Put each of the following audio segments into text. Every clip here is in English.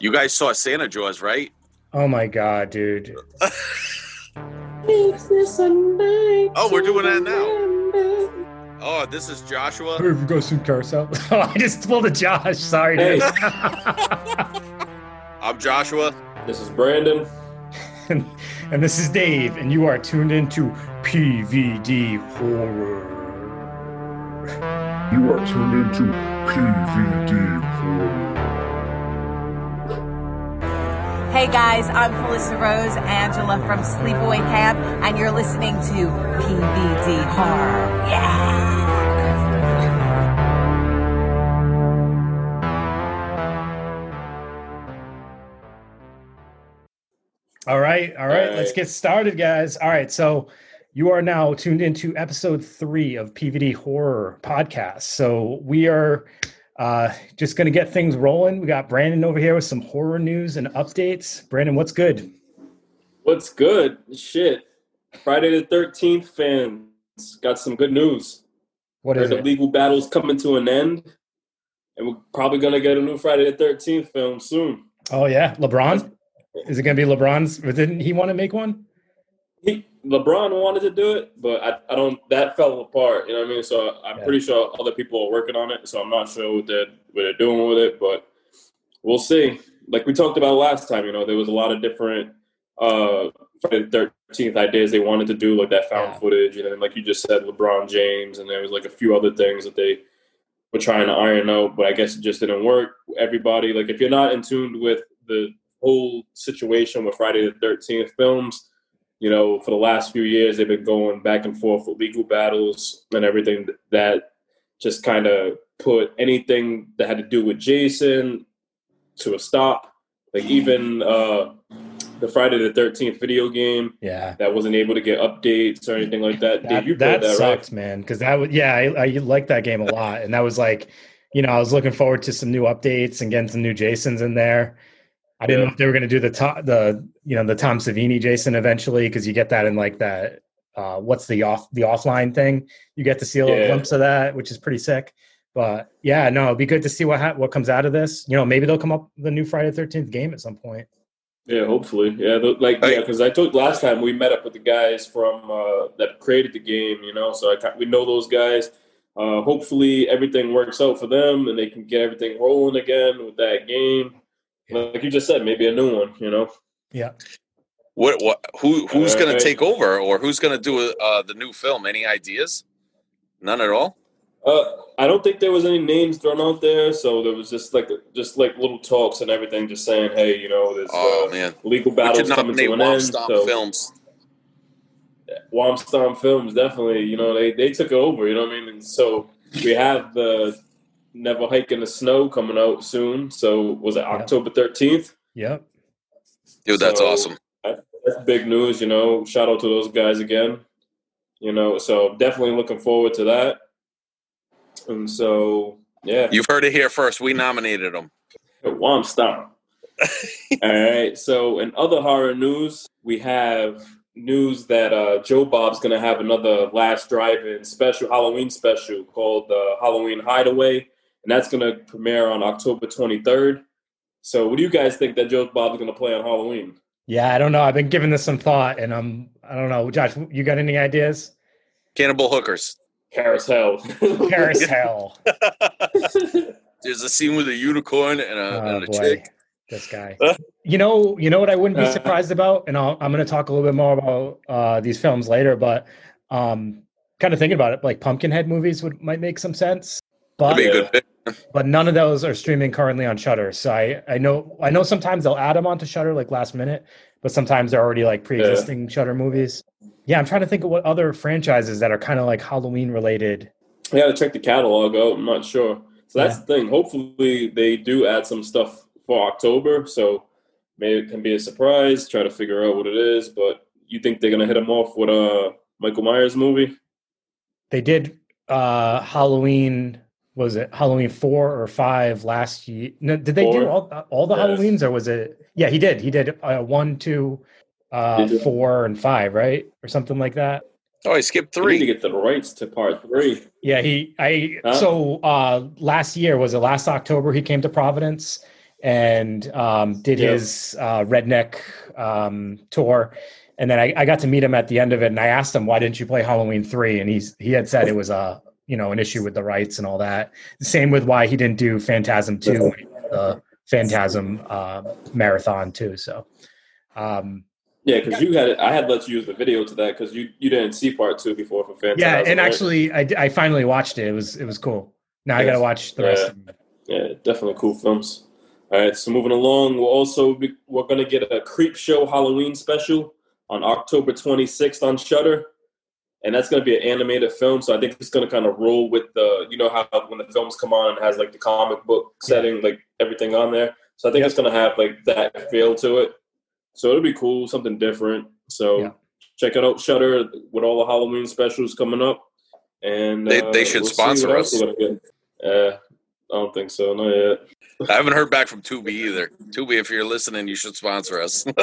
You guys saw Santa Jaws, right? Oh my god, dude. Oh, we're doing that now. Oh, this is Joshua. Hey, we go see carousel. Oh, I just pulled a Josh. Sorry, dude. I'm Joshua. This is Brandon. and, and this is Dave, and you are tuned into PVD Horror. You are tuned into PVD Horror. Hey guys, I'm Felissa Rose Angela from Sleepaway Camp, and you're listening to PVD Horror. Yeah! All right, all right, let's get started, guys. All right, so you are now tuned into episode three of PVD Horror Podcast. So we are uh, just going to get things rolling. We got Brandon over here with some horror news and updates. Brandon, what's good? What's good? Shit. Friday the 13th fans got some good news. What Heard the legal battle's coming to an end, and we're probably going to get a new Friday the 13th film soon. Oh yeah, LeBron. Is it going to be LeBron's? Didn't he want to make one? He, LeBron wanted to do it, but I, I don't. That fell apart. You know what I mean? So I'm Yeah. pretty sure other people are working on it. So I'm not sure what they're what they're doing with it, but we'll see. Like we talked about last time, you know, there was a lot of different uh Friday the Thirteenth ideas they wanted to do, like that found Yeah. footage, and then like you just said, LeBron James, and there was like a few other things that they were trying to iron out, but I guess it just didn't work. Everybody, like, if you're not in tune with the whole situation with Friday the Thirteenth films you know, for the last few years, they've been going back and forth with legal battles and everything that just kind of put anything that had to do with Jason to a stop. Like even uh, the Friday the Thirteenth video game Yeah. that wasn't able to get updates or anything like that. That, Dave, you that that, sucks, right? man. Because that was yeah, I, I like that game a lot, and that was like, you know, I was looking forward to some new updates and getting some new Jasons in there. I didn't Yeah. know if they were going to do the top, the you know, the Tom Savini Jason eventually, because you get that in like that. Uh, what's the off the offline thing? You get to see a little Yeah. glimpse of that, which is pretty sick. But yeah, no, it'd be good to see what ha- what comes out of this. You know, maybe they'll come up with a new Friday Thirteenth game at some point. Yeah, hopefully. Yeah, the- like yeah, because I told last time we met up with the guys from uh, that created the game. You know, so I we know those guys. Uh, hopefully, everything works out for them and they can get everything rolling again with that game. Like you just said, maybe a new one. You know. Yeah. What? What? Who? Who's going Alright. to take over, or who's going to do uh, the new film? Any ideas? None at all. Uh, I don't think there was any names thrown out there, so there was just like just like little talks and everything, just saying, hey, you know, there's Oh uh, man, legal we battles coming to an end. So Films. Womp Stomp Films definitely, you know, they they took over. You know what I mean? And so we have the Never Hike in the Snow coming out soon. So was it October thirteenth? Yep. Dude, that's So- awesome. That's big news. You know, shout out to those guys again. You know, so definitely looking forward to that. And so, yeah. You've heard it here first. We nominated him. Womp Stomp. All right. So, in other horror news, we have news that uh, Joe Bob's going to have another Last Drive-In special, Halloween special called uh, Halloween Hideaway, and that's going to premiere on October 23rd. So, what do you guys think that Joe Bob is going to play on Halloween? Yeah, I don't know. I've been giving this some thought, and I'm I don't know, Josh. You got any ideas? Cannibal Hookers. Carousel. Carousel. There's a scene with a unicorn and a, Oh and a chick. this guy. You know, you know what I wouldn't be Uh, surprised about, and I'll, I'm going to talk a little bit more about uh, these films later. But um, kind of thinking about it, like Pumpkinhead movies would might make some sense, but be a good pick. but none of those are streaming currently on Shudder. So I I know I know sometimes they'll add them onto Shudder like last minute, but sometimes they're already like pre-existing Shudder movies. Yeah, I'm trying to think of what other franchises that are kind of like Halloween related. I got to check the catalog out. I'm not sure. So that's the thing. Hopefully, they do add some stuff for October. So maybe it can be a surprise. Try to figure out what it is. But you think they're gonna hit them off with a Michael Myers movie? They did uh Halloween was it Halloween four or five last year? No, did they do all all the Yes. Halloweens or was it? Yeah, he did. He did uh, one, two, uh, Did four, and five, right, or something like that. Oh, I skipped We need to three. get the rights to part three. Yeah, he I Huh? so uh last year was it last October he came to Providence and um, did Yeah. his uh, redneck um, tour. And then I, I got to meet him at the end of it, and I asked him, "Why didn't you play Halloween 3? And he's he had said it was a you know an issue with the rights and all that. Same with why he didn't do Phantasm 2, when he the Phantasm uh, marathon too. So. Um, Yeah, because you had I had let you use the video to that because you you didn't see part two before for Phantasm. yeah, and right? actually, I, I finally watched it. It was it was cool. Now I got to watch the rest. Yeah. Of them. Yeah, definitely cool films. All right, so moving along, we'll also be, we're gonna get a Creepshow Halloween special on October 26th on Shudder, and that's gonna be an animated film. So I think it's gonna kind of roll with the you know how when the films come on it has like the comic book setting, like everything on there. So I think it's gonna have like that feel to it. So it'll be cool, something different. So Yeah. check it out, Shudder, with all the Halloween specials coming up. And They- uh, they should we'll sponsor us. we're gonna get. Uh, I don't think so. Not yet. I haven't heard back from Tubi either. Tubi, if you're listening, you should sponsor us.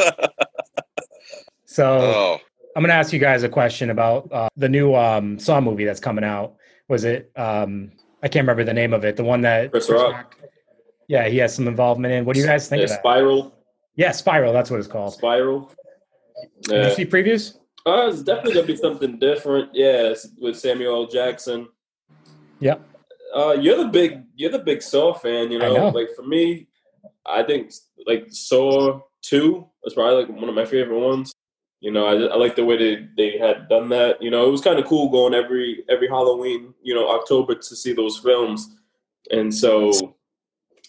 So oh, I'm going to ask you guys a question about uh, the new um, Saw movie that's coming out. Was it? Um, I can't remember the name of it. The one that Chris Rock. Yeah, he has some involvement in. What do you guys think Yeah, of that? Spiral. Yeah, Spiral. That's what it's called. Spiral. Did you see previews? Uh, it's definitely gonna be something different. Yeah, with Samuel L. Jackson. Yep. Uh, you're the big you're the big Saw fan, you know? know. Like for me, I think like Saw Two was probably like one of my favorite ones. You know, I, I like the way they, they had done that. You know, it was kind of cool going every every Halloween, you know, October to see those films. And so,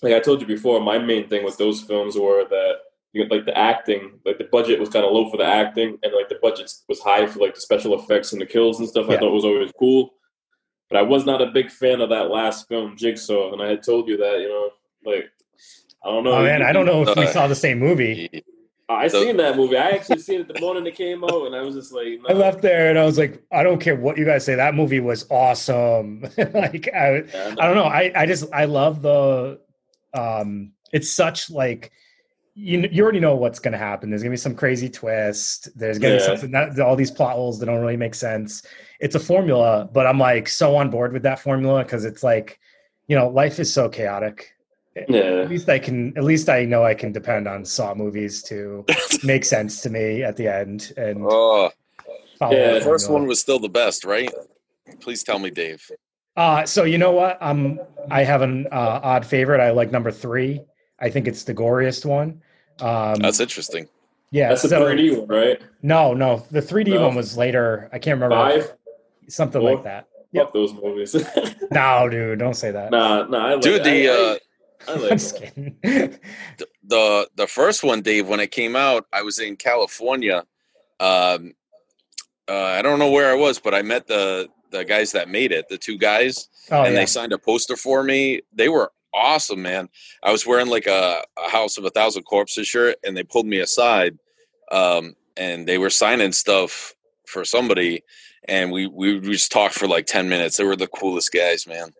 like I told you before, my main thing with those films were that you know, like the acting, like the budget was kind of low for the acting, and like the budget was high for like the special effects and the kills and stuff. I Yeah. thought was always cool. But I was not a big fan of that last film, Jigsaw, and I had told you that. You know, like I don't know. Oh man, I don't know if we Uh, saw the same movie. I The- seen that movie. I actually seen it the morning it came out, and I was just like, I left there and I was like, I don't care what you guys say. That movie was awesome. like I, Yeah, I don't know. I, I just I love the um it's such like you you already know what's gonna happen. There's gonna be some crazy twist. There's gonna be something that all these plot holes that don't really make sense. It's a formula, but I'm like so on board with that formula because it's like, you know, life is so chaotic. At least I can at least I know I can depend on Saw movies to make sense to me at the end and oh, Yeah, the first one was still the best, right? Please tell me, Dave. Uh, so you know what? Um, I have an uh, odd favorite. I like number three. I think it's the goriest one. Um, That's interesting. yeah. that's the so 3D one, right? no, no, the 3D No. one was later. I can't remember Five. something Four? like that. Yep. Fuck those movies. No, dude, don't say that. nah, nah. I like, Dude, the I, uh, I, I I'm just kidding. the the first one, Dave, when it came out, I was in California. Um, uh, I don't know where I was, but I met the the guys that made it, the two guys, oh and yeah. they signed a poster for me. They were awesome, man. I was wearing like a, a House of a Thousand Corpses shirt, and they pulled me aside, um, and they were signing stuff for somebody, and we we just talked for like ten minutes. They were the coolest guys, man.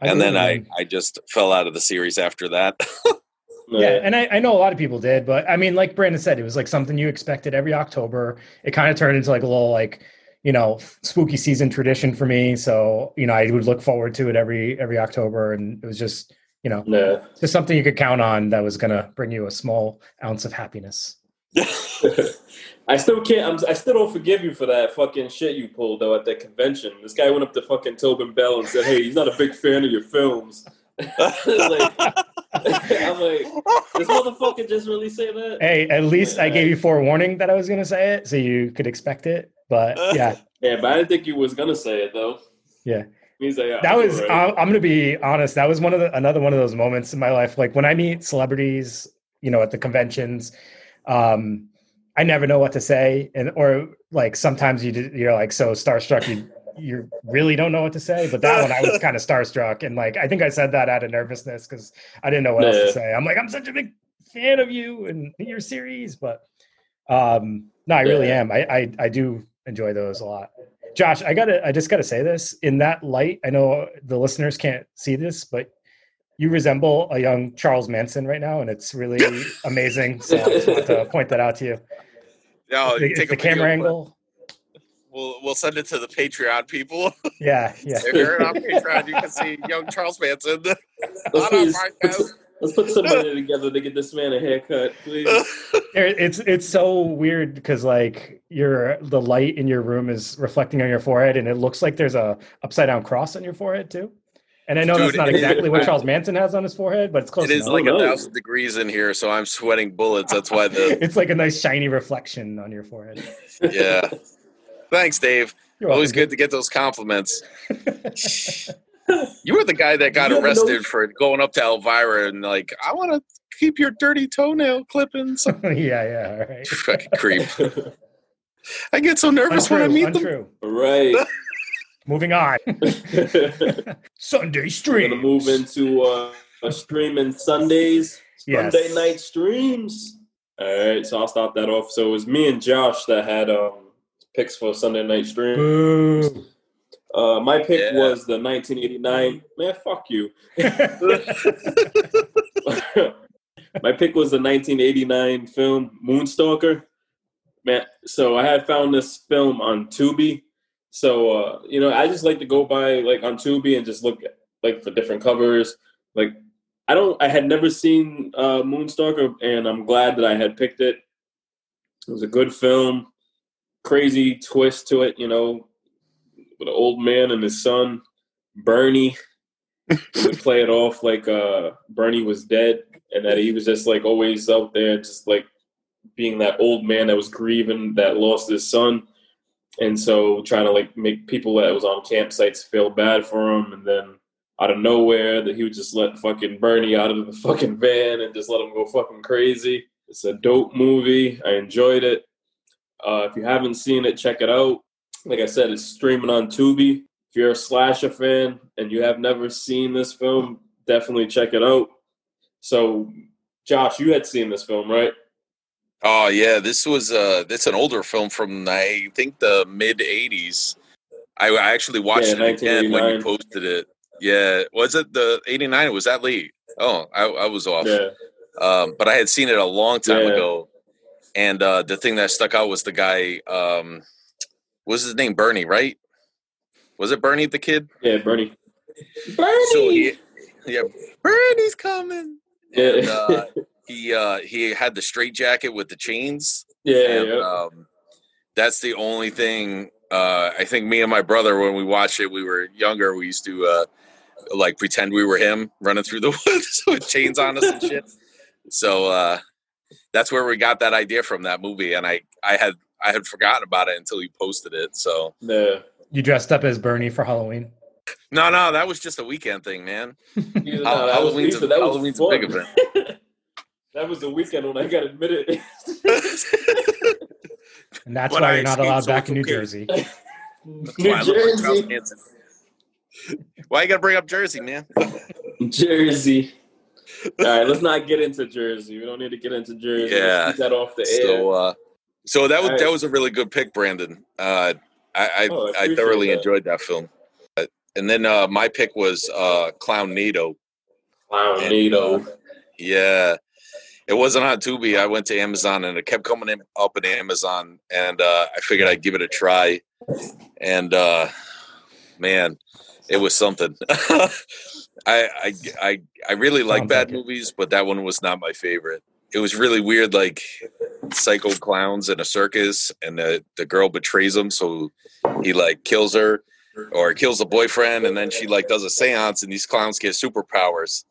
I and then I I just fell out of the series after that. yeah, and I, I know a lot of people did, but I mean, like Brandon said, it was like something you expected every October. It kind of turned into like a little like you know spooky season tradition for me. So you know, I would look forward to it every every October, and it was just you know yeah. just something you could count on that was gonna bring you a small ounce of happiness. I still can't. I'm, I still don't forgive you for that fucking shit you pulled though at that convention. This guy went up to fucking Tobin Bell and said, "Hey, he's not a big fan of your films." like, I'm like, this motherfucker just really say that? Hey, at least I gave you forewarning that I was gonna say it, so you could expect it. But yeah, Yeah, but I didn't think you was gonna say it though. Yeah. Like, that was alright. I'm, I'm gonna be honest that was one of the another one of those moments in my life like when i meet celebrities you know at the conventions um i never know what to say and or like sometimes you you're like so starstruck you you really don't know what to say but that one i was kind of starstruck and like i think i said that out of nervousness because i didn't know what else Yeah. to say i'm like i'm such a big fan of you and your series but um no i really Yeah. am I, I i do enjoy those a lot Josh, I gotta, I just gotta say this in that light. I know the listeners can't see this, but you resemble a young Charles Manson right now, and it's really amazing. So I just want to point that out to you. No, the, take the a camera angle. We'll we'll send it to the Patreon people. Yeah, yeah. if you're on Patreon, you can see young Charles Manson Let's on our please- Let's put some money together to get this man a haircut, please. It's it's so weird because like your the light in your room is reflecting on your forehead, and it looks like there's a upside down cross on your forehead too. And I know that's not it- exactly what Charles Manson has on his forehead, but it's close It is enough. like a thousand degrees in here, so I'm sweating bullets. That's why the it's like a nice shiny reflection on your forehead. yeah. Thanks, Dave. You're Always welcome. good to get those compliments. You were the guy that got arrested notice- for going up to Elvira and like, I want to keep your dirty toenail clippings. yeah, yeah, all right. Fucking creep. I get so nervous when I Untrue, meet them. right. Moving on. We're Sunday stream. gonna move into uh, a streaming Sundays, Yes. Sunday night streams. All right, so I'll stop that off. So it was me and Josh that had um, picks for Sunday night stream. Boo. Uh, my pick Yeah. was the 1989. Man, fuck you. my pick was the 1989 film Moonstalker. Man, so I had found this film on Tubi. So uh, you know, I just like to go by like on Tubi and just look like for different covers. Like I don't, I had never seen uh, Moonstalker, and I'm glad that I had picked it. It was a good film, crazy twist to it. You know, with an old man and his son, Bernie. would play it off like uh, Bernie was dead, and that he was just like always out there, just like being that old man that was grieving that lost his son, and so trying to like make people that was on campsites feel bad for him, and then out of nowhere that he would just let fucking Bernie out of the fucking van and just let him go fucking crazy. It's a dope movie. I enjoyed it. Uh, if you haven't seen it, check it out. Like I said, it's streaming on Tubi. If you're a slasher fan and you have never seen this film, definitely check it out. So, Josh, you had seen this film, right? Oh yeah, this was uh this an older film from I think the mid '80s. I I actually watched Yeah, it again when you posted it. Yeah, was it the '89? Was that Lee? Oh, I, I was off. Yeah. Um, but I had seen it a long time Yeah. ago, and uh, the thing that stuck out was the guy. Um, was his name? Bernie, right? Was it Bernie the kid? Yeah, Bernie. Bernie! So he, yeah, Bernie's coming. yeah. And, uh, he uh, he had the straight jacket with the chains. yeah, and, yeah. um, that's the only thing. Uh, I think me and my brother, when we watched it, we were younger. We used to uh, like pretend we were him running through the woods with chains on us and shit. So uh, that's where we got that idea from that movie, and I I had I had forgotten about it until you posted it. So yeah. You dressed up as Bernie for Halloween. no, no, that was just a weekend thing, man. No, that was- Halloween's a- Lisa, that was Halloween's a big event. that was the weekend when I got admitted. And that's But why I you're not allowed so back in New okay. Jersey. New why like Jersey. Why you gotta bring up Jersey, man? Jersey. All right, let's not get into Jersey. We don't need to get into Jersey. Let's Yeah. keep that off the air. So, uh, so that was Alright. that was a really good pick, Brandon. Uh, I I, Oh, I I thoroughly that. enjoyed that film. Uh, and then uh, my pick was uh, Clownado. Clown And, Nado. uh, Yeah, it wasn't on Tubi. I went to Amazon, and it kept coming in, up in Amazon, and uh, I figured I'd give it a try. And uh, man, it was something. I, I I I really like bad movies, but that one was not my favorite. It was really weird, like psycho clowns in a circus, and the the girl betrays him, so he like kills her or kills the boyfriend, and then she like does a séance, and these clowns get superpowers,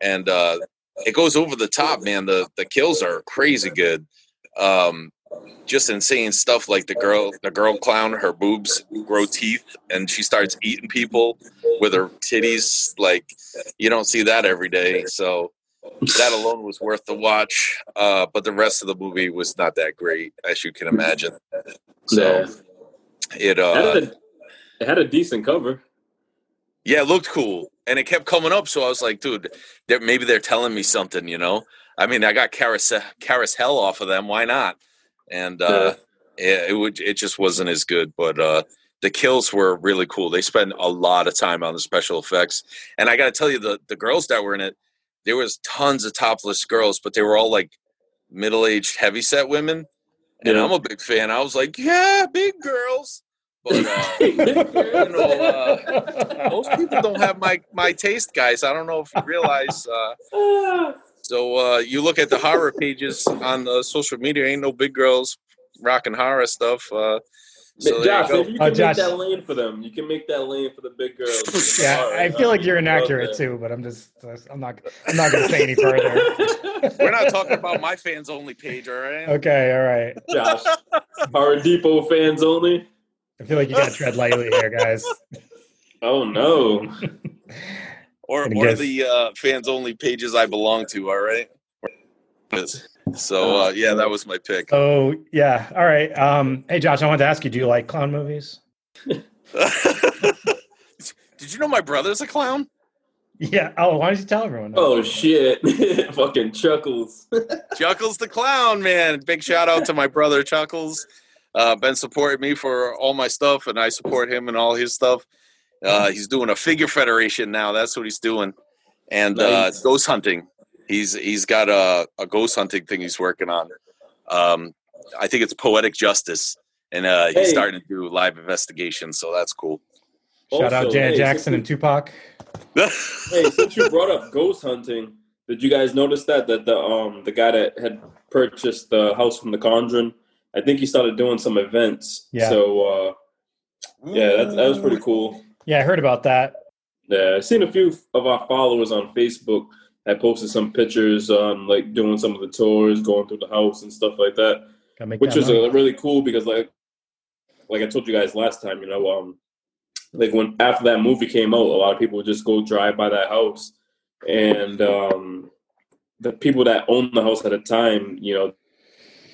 and uh, it goes over the top, man. The the kills are crazy good. Um, just insane stuff like the girl the girl clown her boobs grow teeth and she starts eating people with her titties like you don't see that every day so that alone was worth the watch uh, but the rest of the movie was not that great as you can imagine so it It uh had, a, it had a decent cover. Yeah, it looked cool, and it kept coming up. So I was like, dude, they're, maybe they're telling me something, you know? I mean, I got carousel, carousel off of them. Why not? And uh, it, it would, it just wasn't as good. But uh, the kills were really cool. They spent a lot of time on the special effects, and I got to tell you, the the girls that were in it, there was tons of topless girls, but they were all like middle aged, heavy set women. And Yeah. I'm a big fan. I was like, yeah, big girls. But uh, you know, uh, most people don't have my my taste, guys. I don't know if you realize. Uh, so uh, you look at the horror pages on the social media. Ain't no big girls rocking horror stuff. Uh, so Josh, you go. maybe you Oh, can Josh. make that lane for them. You can make that lane for the big girls. yeah, All I feel I'll like you're keep it out inaccurate too, but I'm just I'm not I'm not gonna say any further. We're not talking about my fans only page, all right? Okay, all right. Josh, Horror Depot fans only. I feel like you gotta tread lightly here, guys. Oh no! Or or guess- the uh, fans only pages I belong to, all right? So uh, yeah, that was my pick. Oh yeah, all right. Um, hey Josh, I wanted to ask you, do you like clown movies? Did you know my brother's a clown? Yeah. Oh, why don't you tell everyone? Oh shit! Fucking chuckles. Chuckles the clown, man. Big shout out to my brother Chuckles. Uh, been supporting me for all my stuff, and I support him and all his stuff. Uh, he's doing a figure federation now. That's what he's doing, and uh, ghost hunting. He's he's got a, a ghost hunting thing he's working on. Um, I think it's poetic justice, and uh, he's Hey. starting to do live investigations. So that's cool. Shout out Also, Janet hey, Jackson since and Tupac. Hey, since you brought up ghost hunting, did you guys notice that that the um the guy that had purchased the house from the Conjuring, I think he started doing some events. Yeah. So uh, yeah, that, that was pretty cool. Yeah, I heard about that. Yeah, I've seen a few of our followers on Facebook that posted some pictures on like doing some of the tours, going through the house and stuff like that, make which that was uh, really cool because like like I told you guys last time, you know, um, like when after that movie came out, a lot of people would just go drive by that house, and um, the people that owned the house at the time, you know,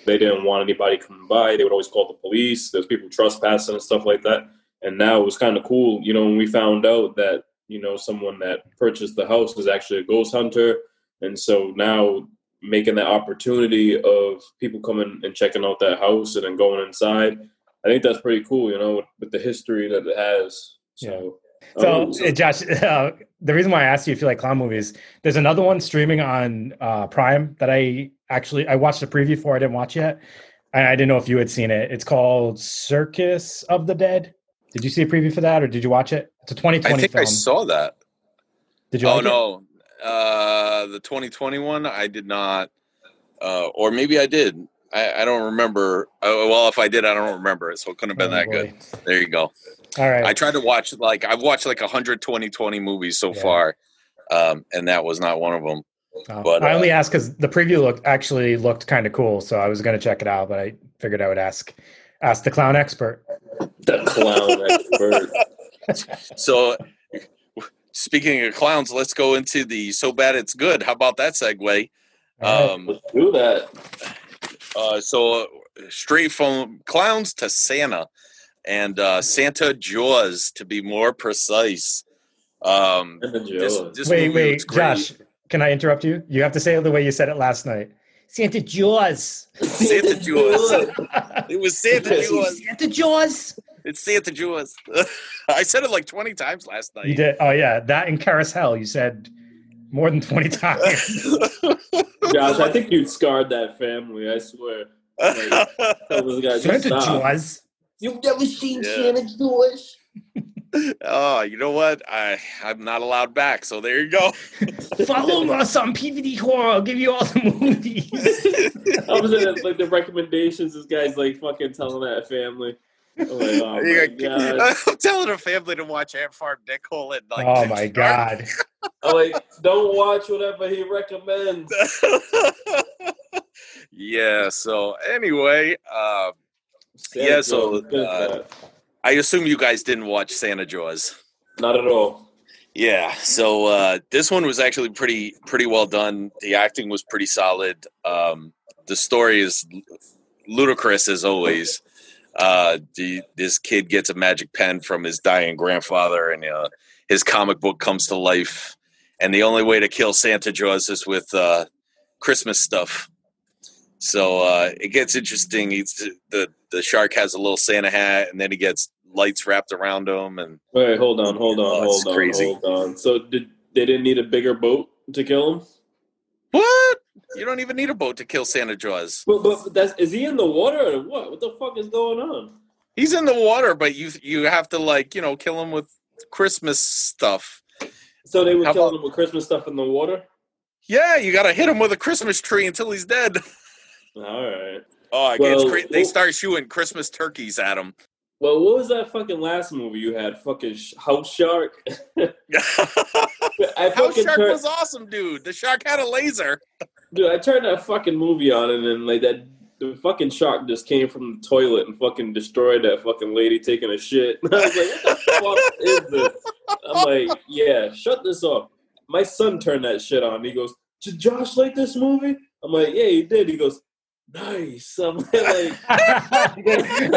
they didn't want anybody coming by. They would always call the police. There's people trespassing and stuff like that. And now it was kind of cool, you know, when we found out that you know someone that purchased the house was actually a ghost hunter, and so now making that opportunity of people coming and checking out that house and then going inside. I think that's pretty cool, you know, with the history that it has. So, So, um, Josh, uh, the reason why I asked you if you like clown movies, there's another one streaming on uh, Prime that I actually I watched the preview for. I didn't watch yet, and I didn't know if you had seen it. It's called Circus of the Dead. Did you see a preview for that, or did you watch it? It's a 2020 I think film. I saw that. did you? Oh like no, uh, the 2021 I did not, uh, or maybe I did. I, I don't remember. Uh, well, if I did, I don't remember it, so it couldn't have been Oh, that boy. good. There you go. All right. I tried to watch like I've watched like 120 20 movies so Yeah. far, um, and that was not one of them. Oh, but, I uh, only asked because the preview looked actually looked kind of cool, so I was going to check it out, but I figured I would ask ask the clown expert. the clown expert. So, speaking of clowns, let's go into the so bad it's good. How about that segue? All right. Um, Let's do that. Uh, so uh, straight from clowns to Santa, and uh, Santa Jaws to be more precise. Um, And this, this wait, wait, Josh. great. Josh, can I interrupt you? You have to say it the way you said it last night. Santa Jaws. Santa Jaws. It was Santa Jaws. Santa Jaws. It's Santa Jaws. I said it like twenty times last night. You did. Oh yeah, that in Carousel. You said more than twenty times. Josh, I think you scarred that family. I swear. Tell those guys Santa stop. Jaws. You've never seen Yeah. Santa Jaws? Oh, you know what? I I'm not allowed back. So there you go. Follow us on PVD Horror. I'll give you all the movies. I was in like the recommendations. This guy's like fucking telling that family. I'm like, oh my god. I'm telling a family to watch Ant Farm Nickel and like. oh my god. I'm like, don't watch whatever he recommends. yeah. So anyway, uh, Yeah, so, uh, God. I assume you guys didn't watch Santa Jaws. not at all. Yeah, so uh, this one was actually pretty pretty well done. The acting was pretty solid. Um, the story is ludicrous as always. Uh, the, this kid gets a magic pen from his dying grandfather, and uh, his comic book comes to life. And the only way to kill Santa Jaws is with uh, Christmas stuff. So uh, it gets interesting. He's, the the shark has a little Santa hat, and then he gets lights wrapped around him, and Wait, hold on, hold on, Oh, hold on, crazy. hold on. So did they didn't need a bigger boat to kill him? What? You don't even need a boat to kill Santa Jaws. But, but that's is he in the water or what? What the fuck is going on? He's in the water, but you you have to like you know kill him with Christmas stuff. So they were How killing about- him with Christmas stuff in the water. Yeah, you got to hit him with a Christmas tree until he's dead. All right. Oh, Well, cra- they start shooting Christmas turkeys at them. Well, what was that fucking last movie you had? Fucking Sh- House Shark. I House Shark turned, was awesome, dude. The shark had a laser. dude. I turned that fucking movie on, and then like that, the fucking shark just came from the toilet and fucking destroyed that fucking lady taking a shit. I was like, what the fuck is this? I'm like, yeah, shut this off. My son turned that shit on. He goes, did Josh like this movie? I'm like, yeah, he did. He goes, nice. I'm like, That's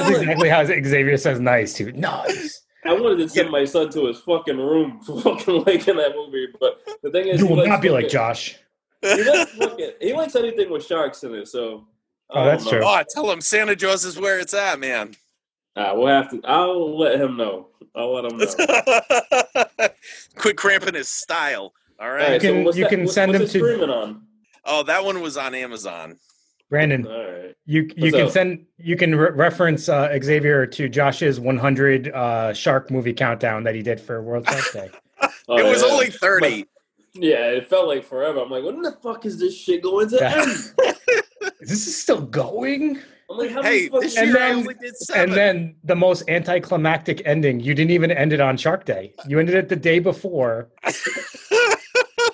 exactly how Xavier says nice too. Nice. I wanted to send my son to his fucking room for fucking liking that movie, but the thing is, You will likes not be like fucking- Josh. He likes, fucking, he likes anything with sharks in it, so. I Oh, that's know. true. Oh, tell him Santa Jaws is where it's at, man. Ah, we'll have to. I'll let him know. I'll let him know. Quit cramping his style. All All right. right, can- what's you that- can send what's him to- streaming on. Oh, that one was on Amazon. Brandon, All right. you you What's can up? send you can re- reference uh, Xavier to Josh's 100 uh, shark movie countdown that he did for World Shark Day. Oh, it was yeah. only 30. Yeah, it felt like forever. I'm like, when the fuck is this shit going to Yeah. end? Is still going? I'm like, how Hey, many fucking this And year I then- only did seven. And then the most anticlimactic ending. You didn't even end it on Shark Day. You ended it the day before.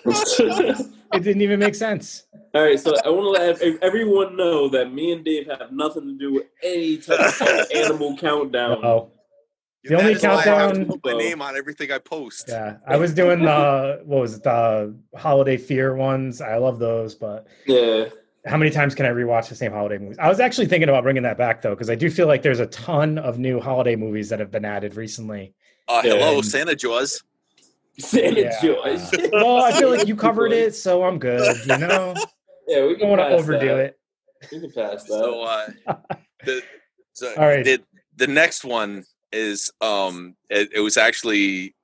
It didn't even make sense. All right, so I want to let everyone know that me and Dave have nothing to do with any type of animal countdown. Oh, The That only is why I have to countdown- put my name on everything I post. yeah. I was doing the what was it the holiday fear ones. I love those, but Yeah. how many times can I rewatch the same holiday movies? I was actually thinking about bringing that back though, because I do feel like there's a ton of new holiday movies that have been added recently. Uh, Yeah. hello, Santa Jaws. Santa Yeah. Jaws. Well, I feel like you covered it, so I'm good. You know, Yeah, we don't want to overdo that. it. We can pass that. So, uh, the, so All right. the, the next one is um, it, it was actually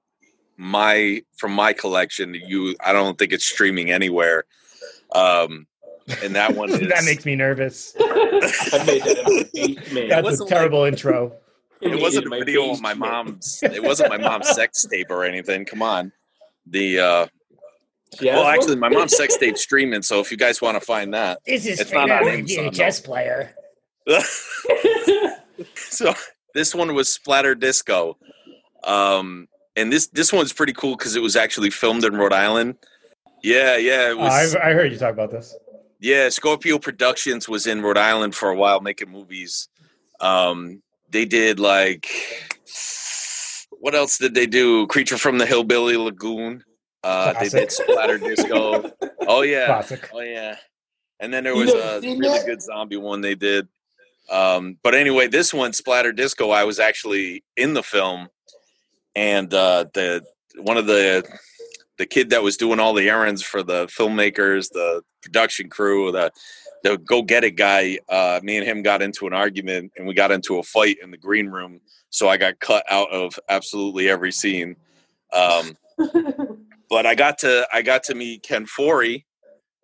my from my collection. You, I don't think it's streaming anywhere. Um, and that one is that makes me nervous. That in. That's a wasn't terrible intro. It wasn't a video of my mom's. It wasn't my mom's sex tape or anything. Come on. The uh, has well, actually, my mom's sex tape streaming. So if you guys want to find that, This is It's not on Amazon, though. player. so this one was Splatter Disco, um, and this this one's pretty cool because it was actually filmed in Rhode Island. Yeah, yeah, it Oh, was. I, I heard you talk about this. yeah, Scorpio Productions was in Rhode Island for a while making movies. Um, they did like what else did they do? Creature from the Hillbilly Lagoon. Uh, they did Splatter Disco. Oh yeah, Classic. Oh yeah, and then there was a really that? good zombie one they did. Um, but anyway, this one, Splatter Disco, I was actually in the film, and uh, the one of the the kid that was doing all the errands for the filmmakers, the production crew, the the go get it guy. Uh, me and him got into an argument, and we got into a fight in the green room. So I got cut out of absolutely every scene. Um, but I got to I got to meet Ken Foree.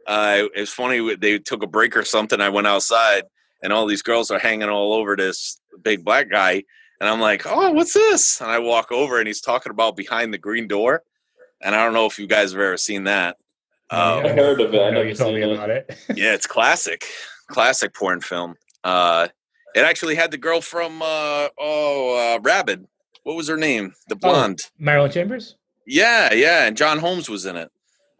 Uh, it's funny they took a break or something. I went outside and all these girls are hanging all over this big black guy, and I'm like, "Oh, what's this?" And I walk over and he's talking about behind the green door, and I don't know if you guys have ever seen that. Um, I heard of it. I I know you told me seen it. about it. yeah, it's classic, classic porn film. Uh, it actually had the girl from uh, oh uh, Rabid. What was her name? The blonde. Marilyn Chambers. Yeah, yeah, and John Holmes was in it.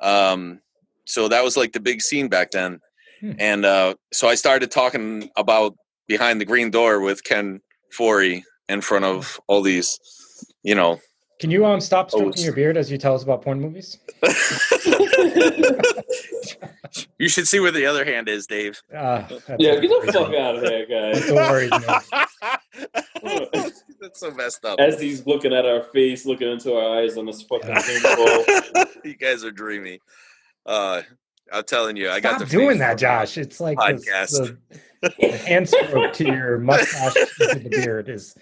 Um, so that was like the big scene back then. Hmm. And uh, so I started talking about behind the green door with Ken Foree in front of all these, you know. Can you um stop stroking it's- your beard as you tell us about porn movies? you should see where the other hand is, Dave. Uh, Yeah, get the fuck out of here, That's guys. so worried, man. That's so messed up. As he's looking at our face, looking into our eyes on this fucking Zoom call. you guys are dreamy. Uh, I'm telling you, I got the doing that, Josh. It's like this- Podcast. the, the hand stroke to your mustache into the beard is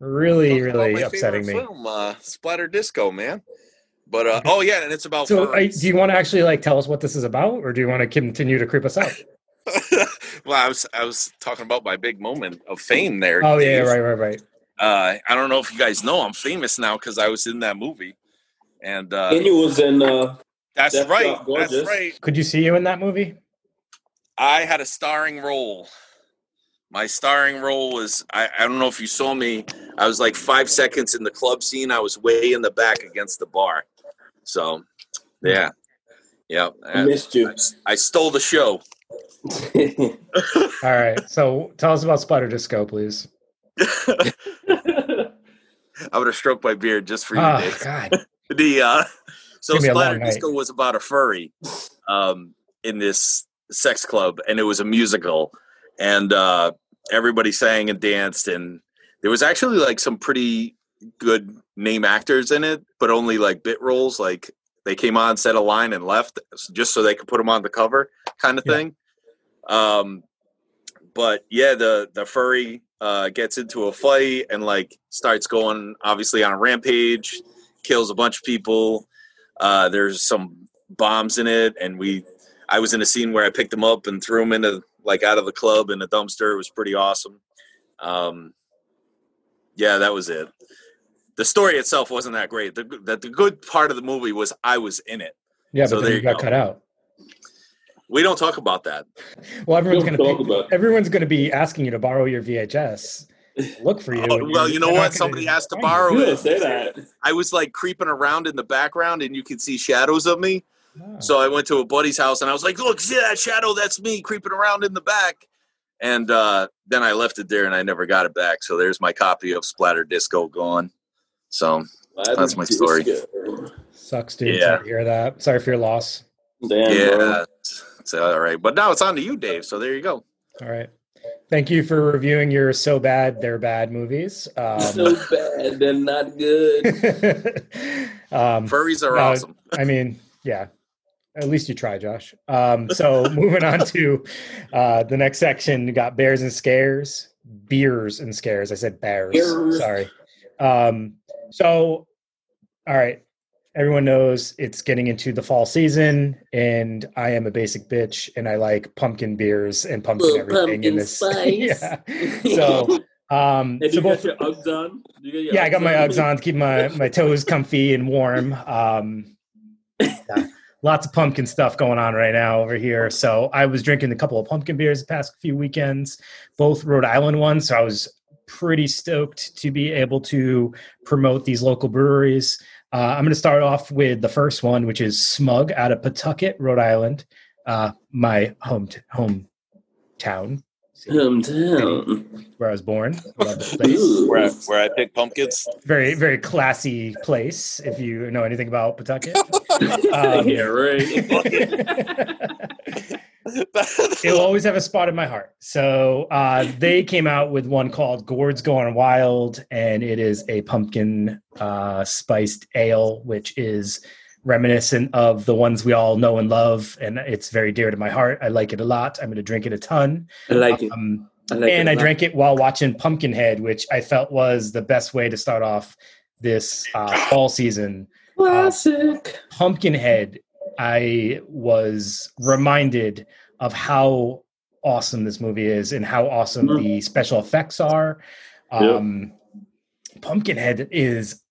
really, Talking about really my upsetting me. Film, uh, Splatter Disco, man. But uh, oh yeah, and it's about. So, furries. do you want to actually like tell us what this is about, or do you want to continue to creep us out? Well, I was I was talking about my big moment of fame there. Oh yeah, right, right, right. Uh, I don't know if you guys know I'm famous now because I was in that movie, and uh, And you was in uh, that's Death right. That's right. Could you see you in that movie? I had a starring role. My starring role was I, I don't know if you saw me. I was like five seconds in the club scene. I was way in the back against the bar. So yeah. Yeah. I missed you. I stole the show. All right. So tell us about Spider Disco, please. I would have stroked my beard just for you, Oh Dave. God. the uh so gonna be a long Splatter night. Disco was about a furry um in this sex club and it was a musical and uh everybody sang and danced and there was actually like some pretty good name actors in it but only like bit roles like they came on said a line and left just so they could put them on the cover kind of Yeah. thing. Um but yeah the the furry uh gets into a fight and like starts going obviously on a rampage kills a bunch of people. Uh there's some bombs in it and we i was in a scene where i picked them up and threw them into like out of the club in a dumpster. It was pretty awesome. Um yeah that was it the story itself wasn't that great the, the, the good part of the movie was i was in it Yeah, but So then there you you got go. cut out. we don't talk about that Well, everyone's Don't gonna talk about everyone's gonna be asking you to borrow your VHS. Look for you. Oh, well you're- know they're what gonna somebody has to borrow You it say that. i was like creeping around in the background and you could see shadows of me Oh. So I went to a buddy's house and I was like, "Look, see that shadow? That's me creeping around in the back." And uh, then I left it there and I never got it back. So there's my copy of Splatter Disco gone. So That's my story. Sucks, dude. Yeah. Sorry to hear that. Sorry for your loss. Damn, yeah, bro. it's, it's all right. But now it's on to you, Dave. So there you go. All right. Thank you for reviewing your so bad they're bad movies. Um, so bad, they're not good. um, Furries are No, awesome. I mean, yeah. At least you try, Josh. Um, so moving on to uh, the next section, we got bears and scares, beers and scares. I said bears. Bears. Sorry. Um, so, all right. Everyone knows it's getting into the fall season, and I am a basic bitch, and I like pumpkin beers and pumpkin Little everything in pumpkin this. spice. yeah. So, um, Hey, so you both got your Uggs on? You your yeah, I got my? Uggs on to keep my my toes comfy and warm. Um, yeah, lots of pumpkin stuff going on right now over here. So I was drinking a couple of pumpkin beers the past few weekends, both Rhode Island ones. So I was pretty stoked to be able to promote these local breweries. Uh, I'm going to start off with the first one, which is Smug out of Pawtucket, Rhode Island, uh, my home hometown, Hometown. where I was born. Love the place. Where I, where I pick pumpkins. very very classy place if you know anything about Pawtucket. Um, yeah, right. It'll always have a spot in my heart. So uh, they came out with one called Gourds Going Wild, and it is a pumpkin uh, spiced ale, which is reminiscent of the ones we all know and love, and it's very dear to my heart. I like it a lot. I'm going to drink it a ton. I like it. Um, I like and it. I drank it while watching Pumpkinhead, which I felt was the best way to start off this uh, fall season. Classic. Pumpkinhead, I was reminded of how awesome this movie is and how awesome Mhm. the special effects are. Yep. Um, Pumpkinhead is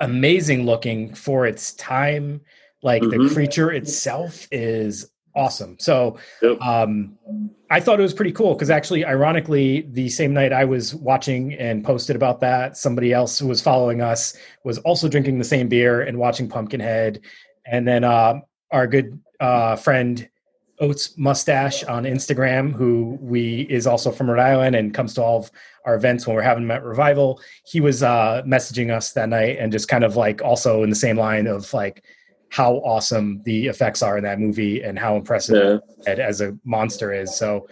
amazing looking for its time. Like the Mhm. creature itself is awesome. So Yep. um, I thought it was pretty cool because actually, ironically, the same night I was watching and posted about that, somebody else who was following us was also drinking the same beer and watching Pumpkinhead. And then uh, our good uh, friend Oats Mustache on Instagram, who we is also from Rhode Island and comes to all of our events when we're having them at Revival. He was uh, messaging us that night and just kind of like also in the same line of like how awesome the effects are in that movie and how impressive Yeah. Ed as a monster is. So,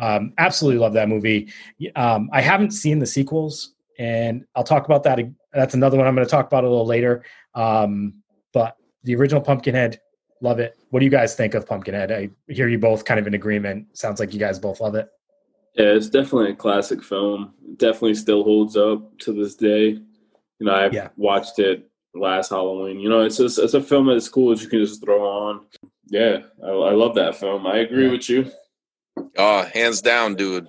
um, absolutely love that movie. Um, I haven't seen the sequels, and I'll talk about that. That's another one I'm going to talk about a little later. Um, but the original Pumpkinhead, love it. What do you guys think of Pumpkinhead? I hear you both kind of in agreement. Sounds like you guys both love it. Yeah, it's definitely a classic film. It definitely still holds up to this day. You know, I Yeah. watched it last Halloween. You know, it's just it's a film that's cool that you can just throw on. Yeah, I, I love that film. I agree Yeah. with you. Oh, hands down, dude.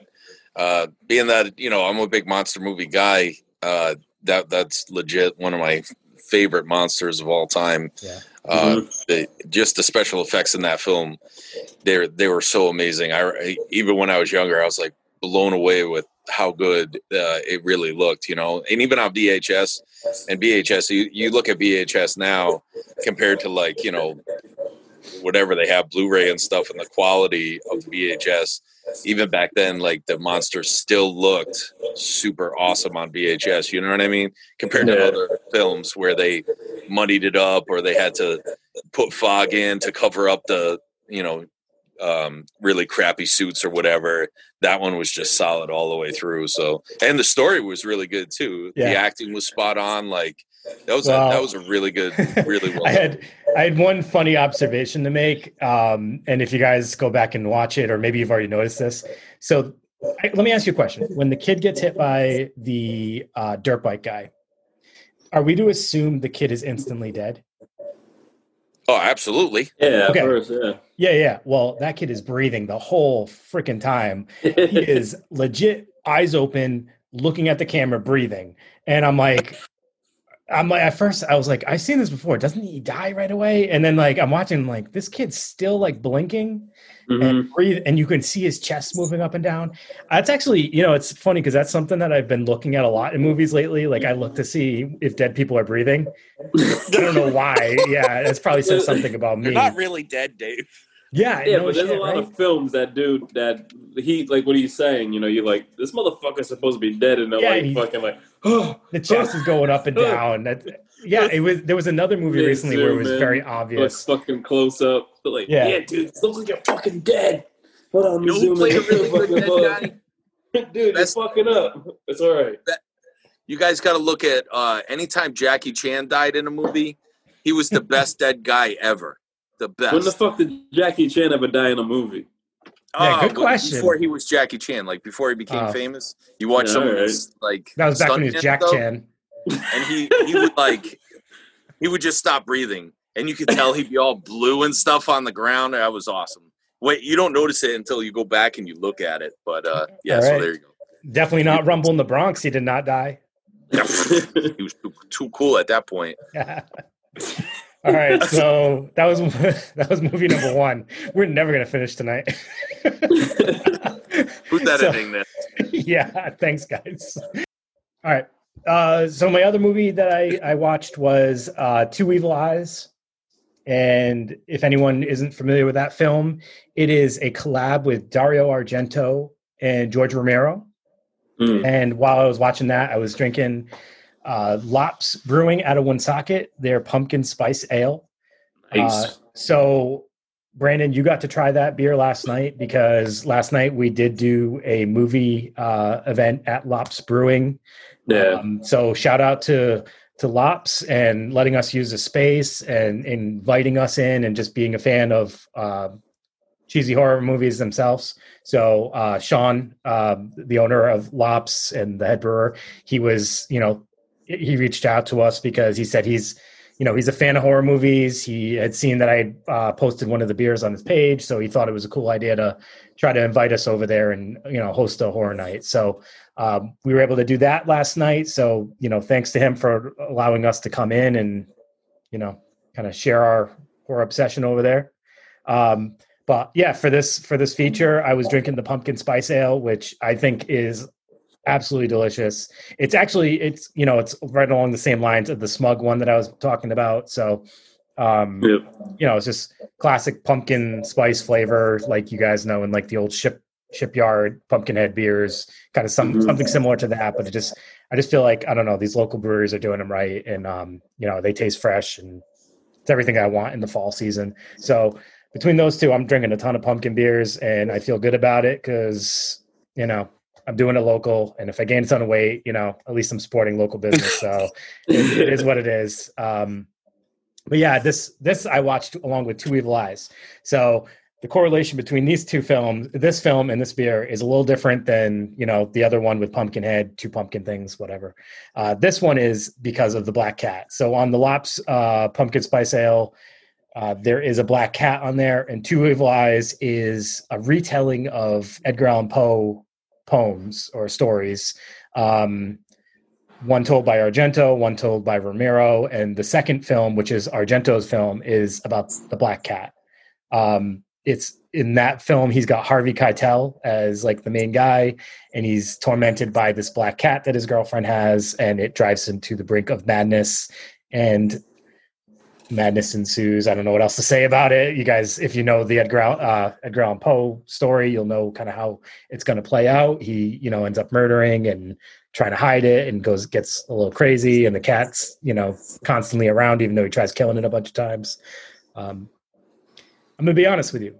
Uh, being that you know I'm a big monster movie guy, uh, that that's legit one of my favorite monsters of all time. Yeah. Uh, the, just the special effects in that film, they they were so amazing. I I- even when I was younger, I was like blown away with how good uh, it really looked. You know, and even on VHS and VHS, you you look at VHS now compared to like you know whatever they have Blu-ray and stuff, and the quality of VHS. Even back then, like the monster still looked super awesome on VHS. You know what I mean? Compared to Yeah. other films where they muddied it up or they had to put fog in to cover up the you know um, really crappy suits or whatever. That one was just solid all the way through. So, and the story was really good too. Yeah. The acting was spot on. Like that was Well- a, that was a really good, really well. I had I had one funny observation to make, um, and if you guys go back and watch it, or maybe you've already noticed this. So, I, let me ask you a question: When the kid gets hit by the uh, dirt bike guy, are we to assume the kid is instantly dead? Oh, absolutely. Yeah, Okay. at first, yeah. Yeah, yeah. Well, that kid is breathing the whole freaking time. He is legit eyes open, looking at the camera, breathing, and I'm like. I'm like at first I was like I've seen this before doesn't he die right away and then like I'm watching like this kid's still like blinking Mhm. and breathe and you can see his chest moving up and down that's actually you know it's funny because that's something that i've been looking at a lot in movies lately like i look to see if dead people are breathing i don't know why yeah that's probably says something about me You're not really dead, Dave. yeah Yeah, no but there's shit, a lot right? of films that do that. He like what he's saying. You know, you're like this motherfucker's supposed to be dead, and they're Yeah, like fucking like, the chest is going up and down that yeah it was there was another movie Yeah, recently where it was zoom in, very like obvious fucking close up. But like, Yeah. yeah, dude, this looks like you're fucking dead. Hold on, You know zoom played in. a really good Fucking dead guy? dude, you're That's- fucking up. It's all right. You guys got to look at uh, anytime Jackie Chan died in a movie, he was the best dead guy ever. The best. When the fuck did Jackie Chan ever die in a movie? Yeah, good but question. Before he was Jackie Chan, like before he became Oh. famous, you watch Yeah, some of his like that was back when he was man jack stuff, chan and he he would like he would just stop breathing, and you could tell he'd be all blue and stuff on the ground. That was awesome. Wait, you don't notice it until you go back and you look at it, but uh, yeah. So there you go. definitely not rumble in the bronx he did not die he was too, too cool at that point. All right, so that was that was movie number one. We're never gonna finish tonight. Who's So- editing this? yeah, thanks, guys. All right. Uh, so my other movie that I, I watched was uh, Two Evil Eyes, and if anyone isn't familiar with that film, it is a collab with Dario Argento and George Romero. Mm. And while I was watching that, I was drinking uh, Lops Brewing out of Woonsocket, their pumpkin spice ale. Nice. Uh, so, Brandon, you got to try that beer last night because last night we did do a movie uh, event at Lops Brewing. yeah. Um, so, shout out to to Lops and letting us use the space and inviting us in and just being a fan of uh, cheesy horror movies themselves. So, uh, Sean, um, the owner of Lops and the head brewer, he was, you know, he reached out to us because he said he's you know he's a fan of horror movies. He had seen that i uh, posted one of the beers on his page so he thought it was a cool idea to try to invite us over there and you know host a horror night. So um, we were able to do that last night. So you know thanks to him for allowing us to come in and you know kind of share our horror obsession over there. Um, but yeah for this for this feature i was drinking the pumpkin spice ale which i think is absolutely delicious it's actually it's you know it's right along the same lines of the smug one that i was talking about so um Yep. you know it's just classic pumpkin spice flavor like you guys know in like the old ship shipyard pumpkinhead beers kind of some Mhm. something similar to that but it just i just feel like i don't know these local breweries are doing them right and um you know they taste fresh and it's everything i want in the fall season so between those two i'm drinking a ton of pumpkin beers and i feel good about it because you know I'm doing it local, and if I gain a ton of weight, you know, at least I'm supporting local business. So it, it is what it is. Um, but yeah, this this I watched along with Two Evil Eyes. So the correlation between these two films, this film and this beer, is a little different than you know the other one with Pumpkinhead, two pumpkin things, whatever. Uh, this one is because of the Black Cat. So on the Lops uh, Pumpkin Spice Ale, Uh, there is a black cat on there, and Two Evil Eyes is a retelling of Edgar Allan Poe poems or stories. Um, one told by Argento, one told by Romero, and the second film, which is Argento's film, is about the black cat. Um, it's in that film he's got Harvey Keitel as like the main guy, and he's tormented by this black cat that his girlfriend has, and it drives him to the brink of madness. And madness ensues. I don't know what else to say about it. You guys, if you know the Edgar uh, Edgar Allan Poe story, you'll know kind of how it's going to play out. He, you know, ends up murdering and trying to hide it, and goes gets a little crazy, and the cat's, you know, constantly around, even though he tries killing it a bunch of times. Um, I'm gonna be honest with you,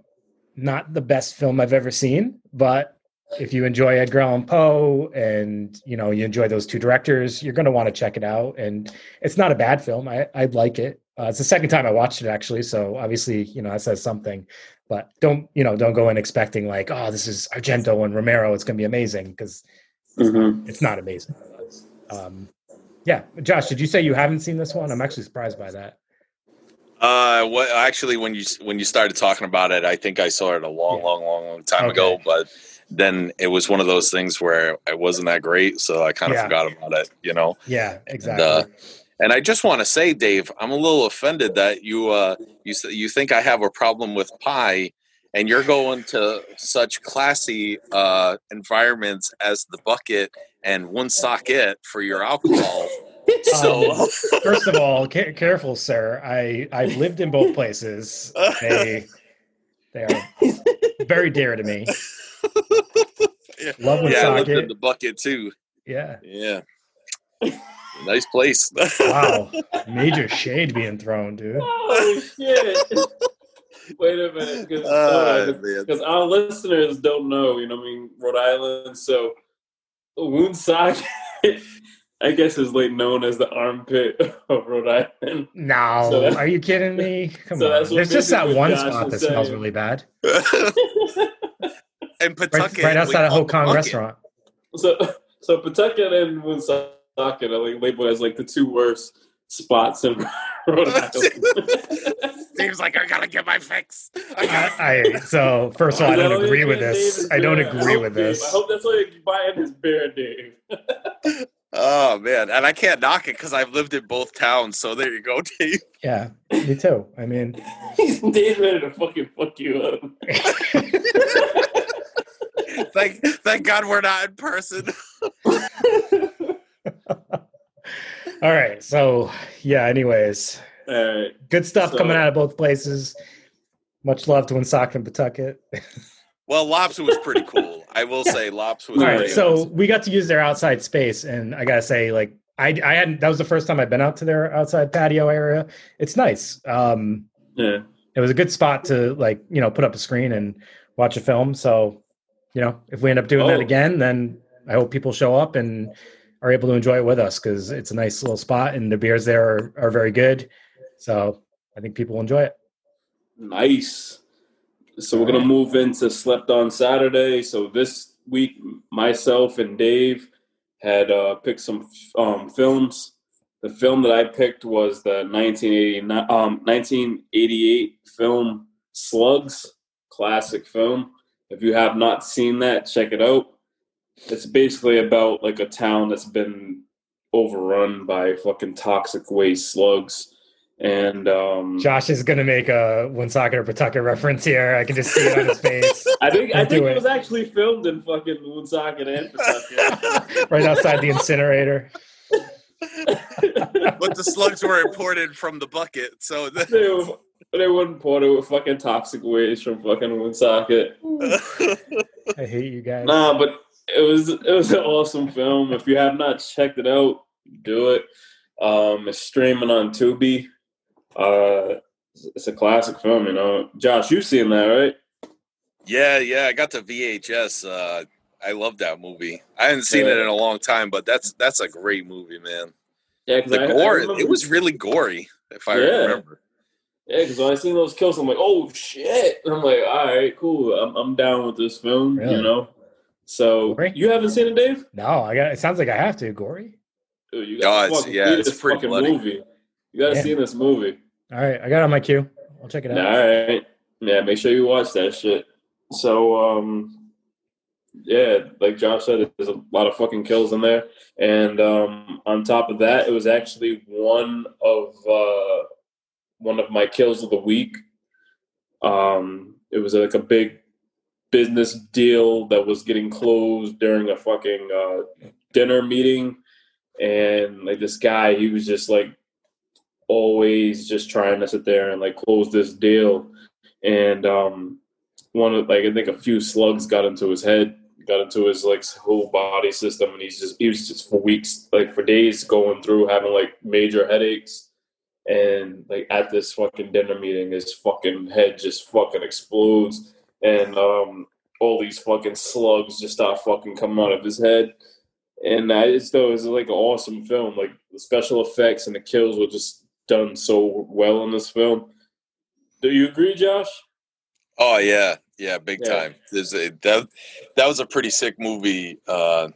not the best film I've ever seen, but if you enjoy Edgar Allan Poe and you know you enjoy those two directors, you're going to want to check it out. And it's not a bad film. I I like it. Uh, it's the second time I watched it actually, so obviously you know that says something. But don't you know don't go in expecting like oh this is Argento and Romero. It's going to be amazing because Mhm. it's not amazing. Um, yeah, Josh, did you say you haven't seen this one? I'm actually surprised by that. Uh, what actually when you when you started talking about it, I think I saw it a long, Yeah. long, long, long time Okay. ago. But then it was one of those things where it wasn't that great, so I kind of Yeah. forgot about it. You know. Yeah, exactly. uh, And I just want to say, Dave, I'm a little offended that you uh you you think I have a problem with pie, and you're going to such classy uh environments as the bucket and Woonsocket for your alcohol. So Um, First of all, ca- careful, sir. I I've lived in both places. They they are very dear to me. yeah, Love yeah, I lived in the bucket too. Yeah. Yeah. Nice place. Wow. Major shade being thrown, dude. Oh shit! Wait a minute, because uh, uh, man. our listeners don't know. You know, I mean, Rhode Island. So, Woonsocket, I guess, is like known as the armpit of Rhode Island. No, So are you kidding me? Come so on. that's There's just that one Josh spot that is smells really bad. and Right, Pawtucket, right outside we of call Kong restaurant. So, so Pawtucket and Woonsocket are like labeled as like the two worst spots in Rhode Island. Seems like I gotta get my fix. I I, so first of all, I don't agree with this. I don't agree with this. I hope that's why you're buying his beer, Dave. oh man, and I can't knock it because I've lived in both towns. So there you go, Dave. Yeah, me too. I mean, Dave's ready to fucking fuck you up. Thank, thank God we're not in person. All right. So yeah. Anyways, All right. good stuff So- coming out of both places. Much love to Woonsocket and Pawtucket. Well, Lops was pretty cool. I will say Lops was. All Right, right, so awesome. we got to use their outside space, and I gotta say, like, I I hadn't. That was the first time I've been out to their outside patio area. It's nice. Um, Yeah. it was a good spot to like you know put up a screen and watch a film. So, you know, if we end up doing that Oh. again, then I hope people show up and are able to enjoy it with us because it's a nice little spot, and the beers there are, are very good. So I think people will enjoy it. Nice. So we're gonna move into slept on Saturday. So this week, myself and Dave had uh, picked some um, films. The film that I picked was the 1989, um, 1988 film Slugs, classic film. If you have not seen that, check it out. It's basically about like a town that's been overrun by fucking toxic waste slugs. And um, Josh is gonna make a Woonsocket or Pawtucket reference here. I can just see it on his face, I think I Don't do think it. it. was actually filmed in fucking Woonsocket and Pawtucket. right outside the incinerator. but the slugs were imported from the bucket, so the, they, were, they were imported with fucking toxic waste from fucking Woonsocket. I hate you guys. Nah, but it was it was an awesome film. If you have not checked it out, do it. Um, it's streaming on Tubi. Uh, it's- it's a classic film, you know. Josh, you've seen that, right? yeah, yeah. I got the VHS. Uh, I love that movie. I haven't seen it in a long time, but that's that's a great movie, man. Yeah, because The gore, it was really gory, if I Yeah. remember. Yeah, because when I seen those kills, I'm like, oh shit! And I'm like, all right, cool. I'm I'm down with this film, Really? you know. So Gory? you haven't seen it, Dave? No, I got. It sounds like I have to. Gory. Dude, you gotta it's- fucking yeah, see this fucking bloody. movie. You gotta Yeah. see this movie. All right, I got it on my queue. I'll check it out. All right, Yeah, make sure you watch that shit. So, um, yeah, like Josh said, there's a lot of fucking kills in there. And um, on top of that, it was actually one of uh, one of my kills of the week. Um, it was like a big business deal that was getting closed during a fucking uh, dinner meeting, and like this guy, he was just like always just trying to sit there and like close this deal. And um one of like I think a few slugs got into his head, got into his like whole body system, and he's just he was just for weeks, like for days, going through having like major headaches, and like at this fucking dinner meeting, his fucking head just fucking explodes, and um all these fucking slugs just start fucking coming out of his head. And I just thought it was like an awesome film. Like the special effects and the kills were just done so well in this film. Do you agree, Josh? Oh yeah, yeah, big Yeah. time. There's a, that that was a pretty sick movie uh,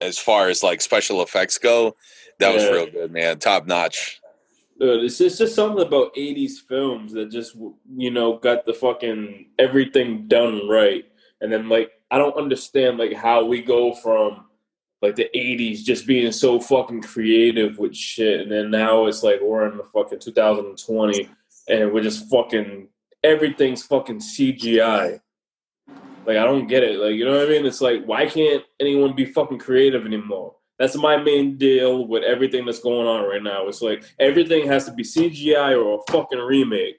as far as like special effects go. That was real good, man. Top notch. It's just, just something about 80s films that just, you know, got the fucking everything done right. And then, like, I don't understand, like, how we go from, like, the 80s just being so fucking creative with shit. And then now it's like we're in the fucking 2020 and we're just fucking, everything's fucking CGI. Like, I don't get it. Like, you know what I mean? It's like, why can't anyone be fucking creative anymore? That's my main deal with everything that's going on right now. It's like everything has to be CGI or a fucking remake.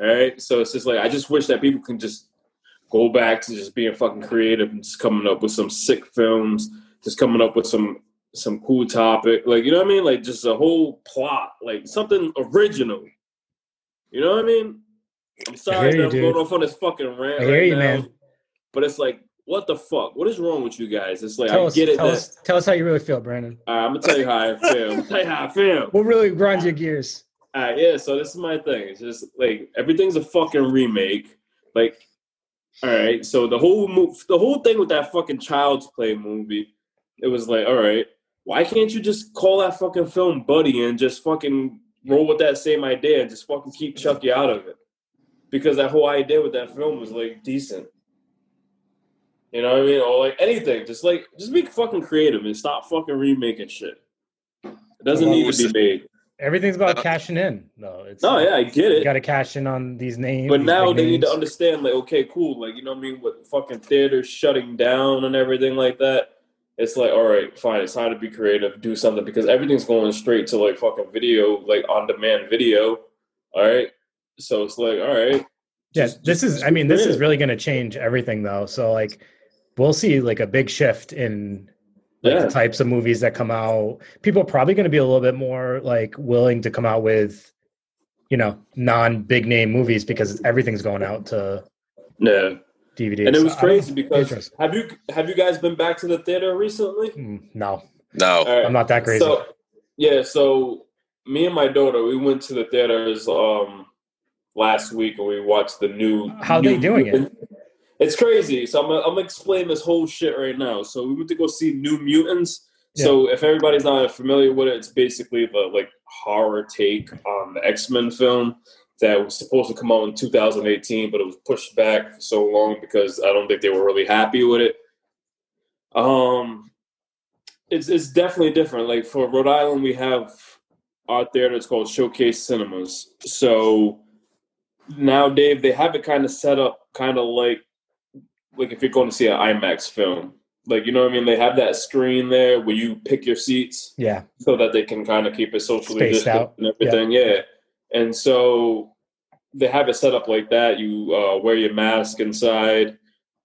All right, so it's just like I just wish that people can just go back to just being fucking creative and just coming up with some sick films, just coming up with some some cool topic, like you know what I mean, like just a whole plot, like something original. You know what I mean? I'm sorry hear that I'm dude. going off on this fucking rant I right you, now, man. but it's like, what the fuck? What is wrong with you guys? It's like Tell I us, get it. tell that, us, tell us how you really feel, Brandon. all right, I'm gonna tell you how I feel. I'm gonna tell you how I feel. What really grinds your gears? All right, yeah. So this is my thing. It's just like everything's a fucking remake. Like, all right. So the whole move, the whole thing with that fucking Child's Play movie, it was like, all right, why can't you just call that fucking film Buddy and just fucking roll with that same idea and just fucking keep Chucky out of it? Because that whole idea with that film was like decent. You know what I mean? Or like anything, just like just be fucking creative and stop fucking remaking shit. It doesn't need to be made. Everything's about Uh, cashing in, though. It's No, yeah, I get it. you got to cash in on these names. But now big they need to understand, like, okay, cool, like you know what I mean, with fucking theaters shutting down and everything like that. It's like, all right, fine, it's time to be creative, do something because everything's going straight to like fucking video, like on demand video. All right, so it's like, all right, Yeah, just- this just- is. just I be mean, this is really going to change everything, though. So, like, we'll see like a big shift in like Yeah. the types of movies that come out. People are probably going to be a little bit more like willing to come out with, you know, non big name movies because everything's going out to no DVD. And it was crazy because have you have you guys been back to the theater recently? Mm, no, No, All right. I'm not that crazy. So yeah, so me and my daughter, we went to the theaters um last week and we watched the new. How new they doing it? It's crazy. So I'm gonna, I'm gonna explain this whole shit right now. So we went to go see New Mutants. So if everybody's not familiar with it, it's basically the like horror take on the X Men film that was supposed to come out in 2018, but it was pushed back for so long because I don't think they were really happy with it. Um, it's it's definitely different. Like for Rhode Island, we have our theater. that's called Showcase Cinemas. So now, Dave, they have it kind of set up, kind of like like if you're going to see an IMAX film. Like you know what I mean? They have that screen there where you pick your seats yeah, so that they can kind of keep it socially Spaced distant out. and everything. Yeah. And so they have it set up like that. You uh, wear your mask inside,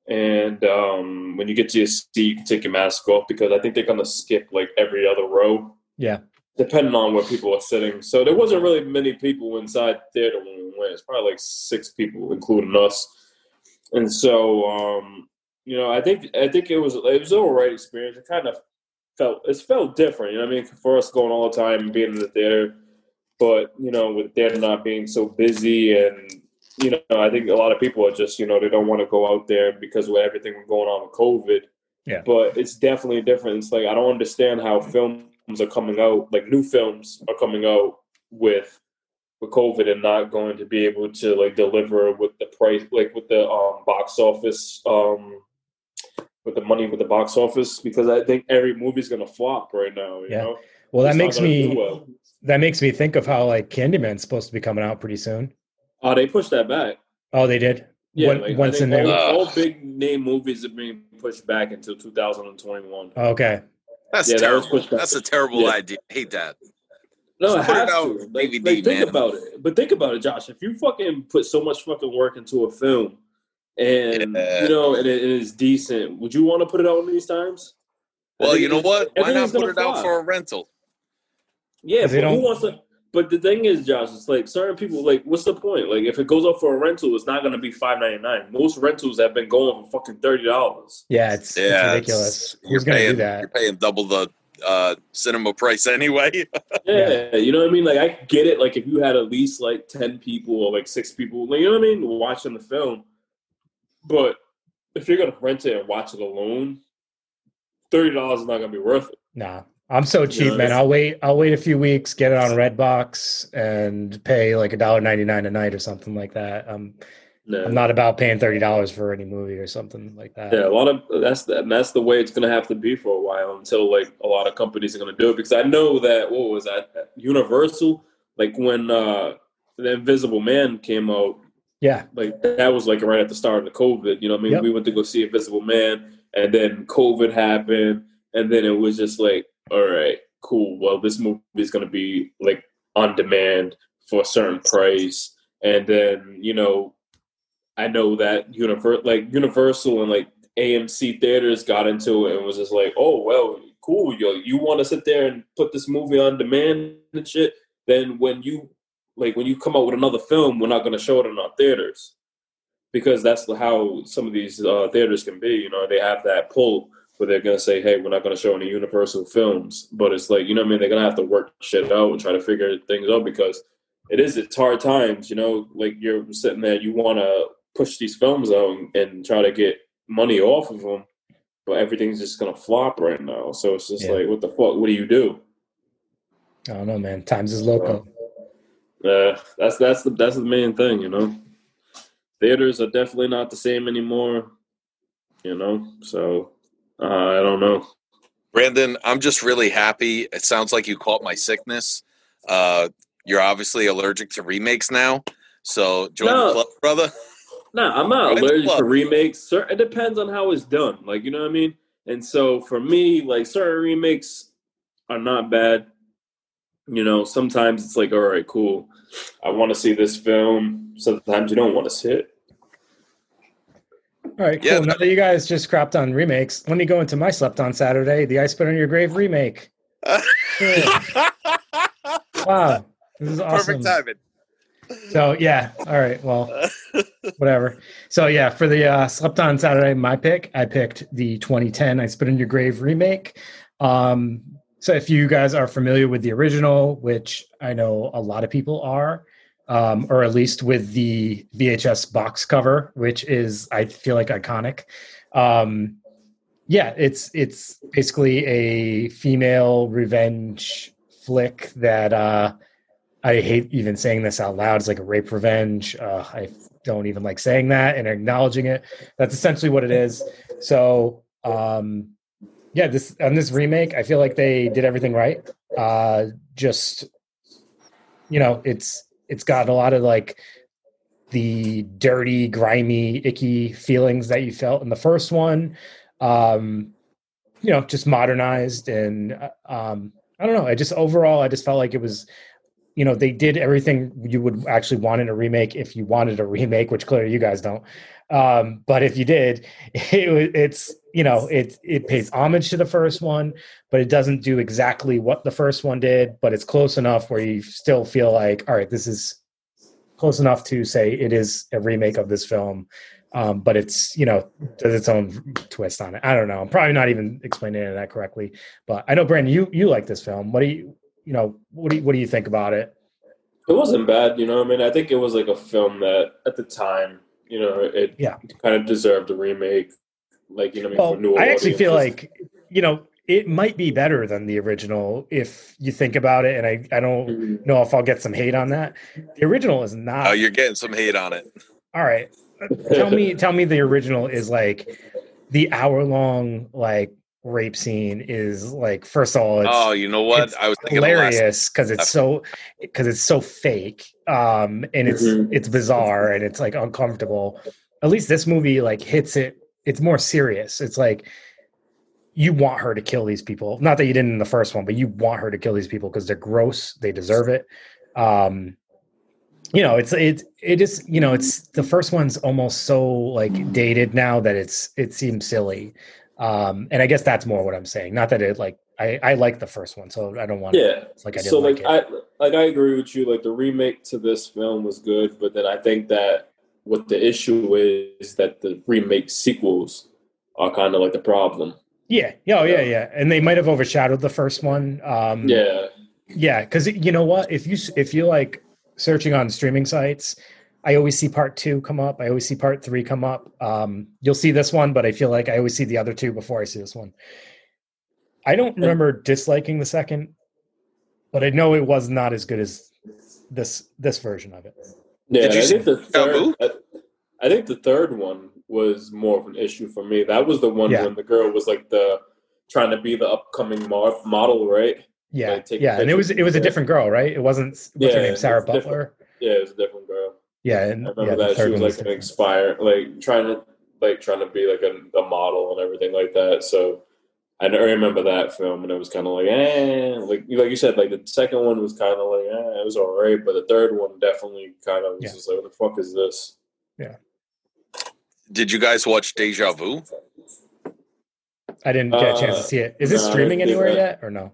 and um, when you get to your seat, you can take your mask off because I think they're gonna skip like every other row, yeah. depending on where people are sitting. So there wasn't really many people inside the theater when we went. It's probably like six people, including us. And so, um, you know, I think I think it was it was an all right experience. It kind of felt it felt different. You know what I mean? For us going all the time and being in the theater, but you know, with theater not being so busy and you know, I think a lot of people are just you know they don't want to go out there because of everything going on with COVID. Yeah. But it's definitely different. It's like I don't understand how films are coming out, like new films are coming out with with COVID and not going to be able to like deliver with the price, like with the um, box office, um, with the money with the box office, because I think every movie's gonna flop right now. You Yeah. know, Well, that It's not makes me well. that makes me think of how like Candyman's supposed to be coming out pretty soon. Oh, they pushed that back. Oh, they did. Yeah, When- like, once I in think there. all, all big name movies are being pushed back until 2021. Okay. That's Yeah, that was terrible. pushed back. That's a terrible Yeah. idea. I hate that. No, it Just it has out to. Like, DVD, like, think man. about it. But think about it, Josh. If you fucking put so much fucking work into a film, and Yeah. you know, and it, it is decent, would you want to put it out in these times? Well, you know what? Why not put gonna it out for a rental? Yeah, but they who don't- wants to? But the thing is, Josh, it's like certain people. Like, what's the point? Like, if it goes up for a rental, it's not going to be five ninety nine. Most rentals have been going for fucking thirty dollars. Yeah, it's, it's ridiculous. it's- Who's gonna paying, do that? You're paying double the uh, cinema price anyway. Yeah, you know what I mean. Like, I get it. Like, if you had at least like ten people or like six people, like, you know what I mean, watching the film. But if you're gonna rent it and watch it alone, thirty dollars is not gonna be worth it. Nah, I'm so cheap, know, man. I'll wait. I'll wait a few weeks, get it on Redbox, and pay like a dollar ninety nine a night or something like that. Um, No. I'm not about paying thirty dollars for any movie or something like that. Yeah, a lot of that's the, that's the way it's gonna have to be for a while until like a lot of companies are gonna do it because I know that what was that Universal like when uh the Invisible Man came out yeah, like that was like right at the start of the COVID. You know, what I mean, Yep. we went to go see Invisible Man, and then COVID happened, and then it was just like, all right, cool. Well, this movie is gonna be like on demand for a certain price, and then you know, I know that Universal, like Universal and like AMC theaters got into it and was just like, oh well, cool. Yo, you want to sit there and put this movie on demand and shit? Then when you like when you come out with another film, we're not to show it in our theaters because that's how some of these uh, theaters can be. You know, they have that pull where they're to say, "Hey, we're not to show any Universal films," but it's like you know, what I mean, they're to have to work shit out and try to figure things out because it is it's hard times. You know, like you're sitting there, you want to push these films out and, and try to get money off of them, but everything's just going to flop right now. So it's just Yeah. like, what the fuck? What do you do? I don't know, man. Times is loco. Uh, that's that's the that's the main thing, you know. Theaters are definitely not the same anymore, you know. So uh, I don't know. Brandon, I'm just really happy. It sounds like you caught my sickness. Uh, you're obviously allergic to remakes now. So join No. the club, brother. Nah, I'm not Join the allergic club. to remakes. It depends on how it's done. Like you know what I mean. And so for me, like certain remakes are not bad. You know, sometimes it's like, all right, cool. I want to see this film. Sometimes you don't want to see it. All right, cool. Yeah, now that you guys just crapped on remakes, let me go into my slept on Saturday, the I Spit on Your Grave remake. Wow, this is awesome. Perfect timing. So yeah, all right. Well, whatever. So yeah, for the uh, slept on Saturday, my pick, I picked the 2010 I Spit in Your Grave remake. Um, so if you guys are familiar with the original, which I know a lot of people are, um, or at least with the VHS box cover, which is I feel like iconic. Um, yeah, it's it's basically a female revenge flick that uh, I hate even saying this out loud. It's like a rape revenge. Uh, I don't even like saying that and acknowledging it. That's essentially what it is. So, um, yeah, this on this remake, I feel like they did everything right. Uh, just you know, it's it's got a lot of like the dirty, grimy, icky feelings that you felt in the first one. Um, you know, just modernized and uh, um, I don't know. I just overall, I just felt like it was you know they did everything you would actually want in a remake if you wanted a remake which clearly you guys don't. Um, but if you did it, it's you know it it pays homage to the first one but it doesn't do exactly what the first one did but it's close enough where you still feel like all right this is close enough to say it is a remake of this film. Um, but it's you know does its own twist on it. I don't know. I'm probably not even explaining that correctly but i know brandon you you like this film. What do you you know what do you, what do you think about it It wasn't bad, you know. I mean, I think it was like a film that at the time, you know, it Yeah. kind of deserved a remake. Like you know, I well for new i actually feel like you know it might be better than the original if you think about it. And I, I don't Mhm. know if I'll get some hate on that. The original is not. Oh, you're getting some hate on it. All right. tell me tell me the original is like the hour long like rape scene is like first of all it's oh, you know what? I was thinking of last. hilarious because it's so because it's so fake um and it's Mhm. it's bizarre and it's like uncomfortable at least this movie like hits it it's more serious it's like you want her to kill these people not that you didn't in the first one but you want her to kill these people because they're gross they deserve it um you know it's it it is you know it's the first one's almost so like dated now that it's it seems silly um and i guess that's more what i'm saying not that it like i i like the first one so i don't want to Yeah. it's like i so like, like I like I agree with you. Like the remake to this film was good, but then I think that what the issue is that the remake sequels are kind of like the problem. yeah yeah oh, yeah yeah and they might have overshadowed the first one um Yeah, yeah because you know what if you if you like searching on streaming sites i always see part two come up i always see part three come up um you'll see this one but i feel like i always see the other two before i see this one i don't remember disliking the second but i know it was not as good as this this version of it yeah. Did you I see think the third. I, I think the third one was more of an issue for me. That was the one Yeah. when the girl was like the trying to be the upcoming mo- model, right? yeah Like, yeah and it was it was a different girl right it wasn't what's her name sarah it's different. butler Yeah, it was a different girl. Yeah and I remember the that she was like an different. expire, like trying to like trying to be like a, a model and everything like that. So I remember that film, and it was kind of like, eh, like like you said, like the second one was kind of like, eh, it was alright, but the third one definitely kind of was Yeah. just like, what the fuck is this? Yeah. Did you guys watch Deja Vu? i didn't get a chance to Uh, see it is it no, streaming anywhere yet or no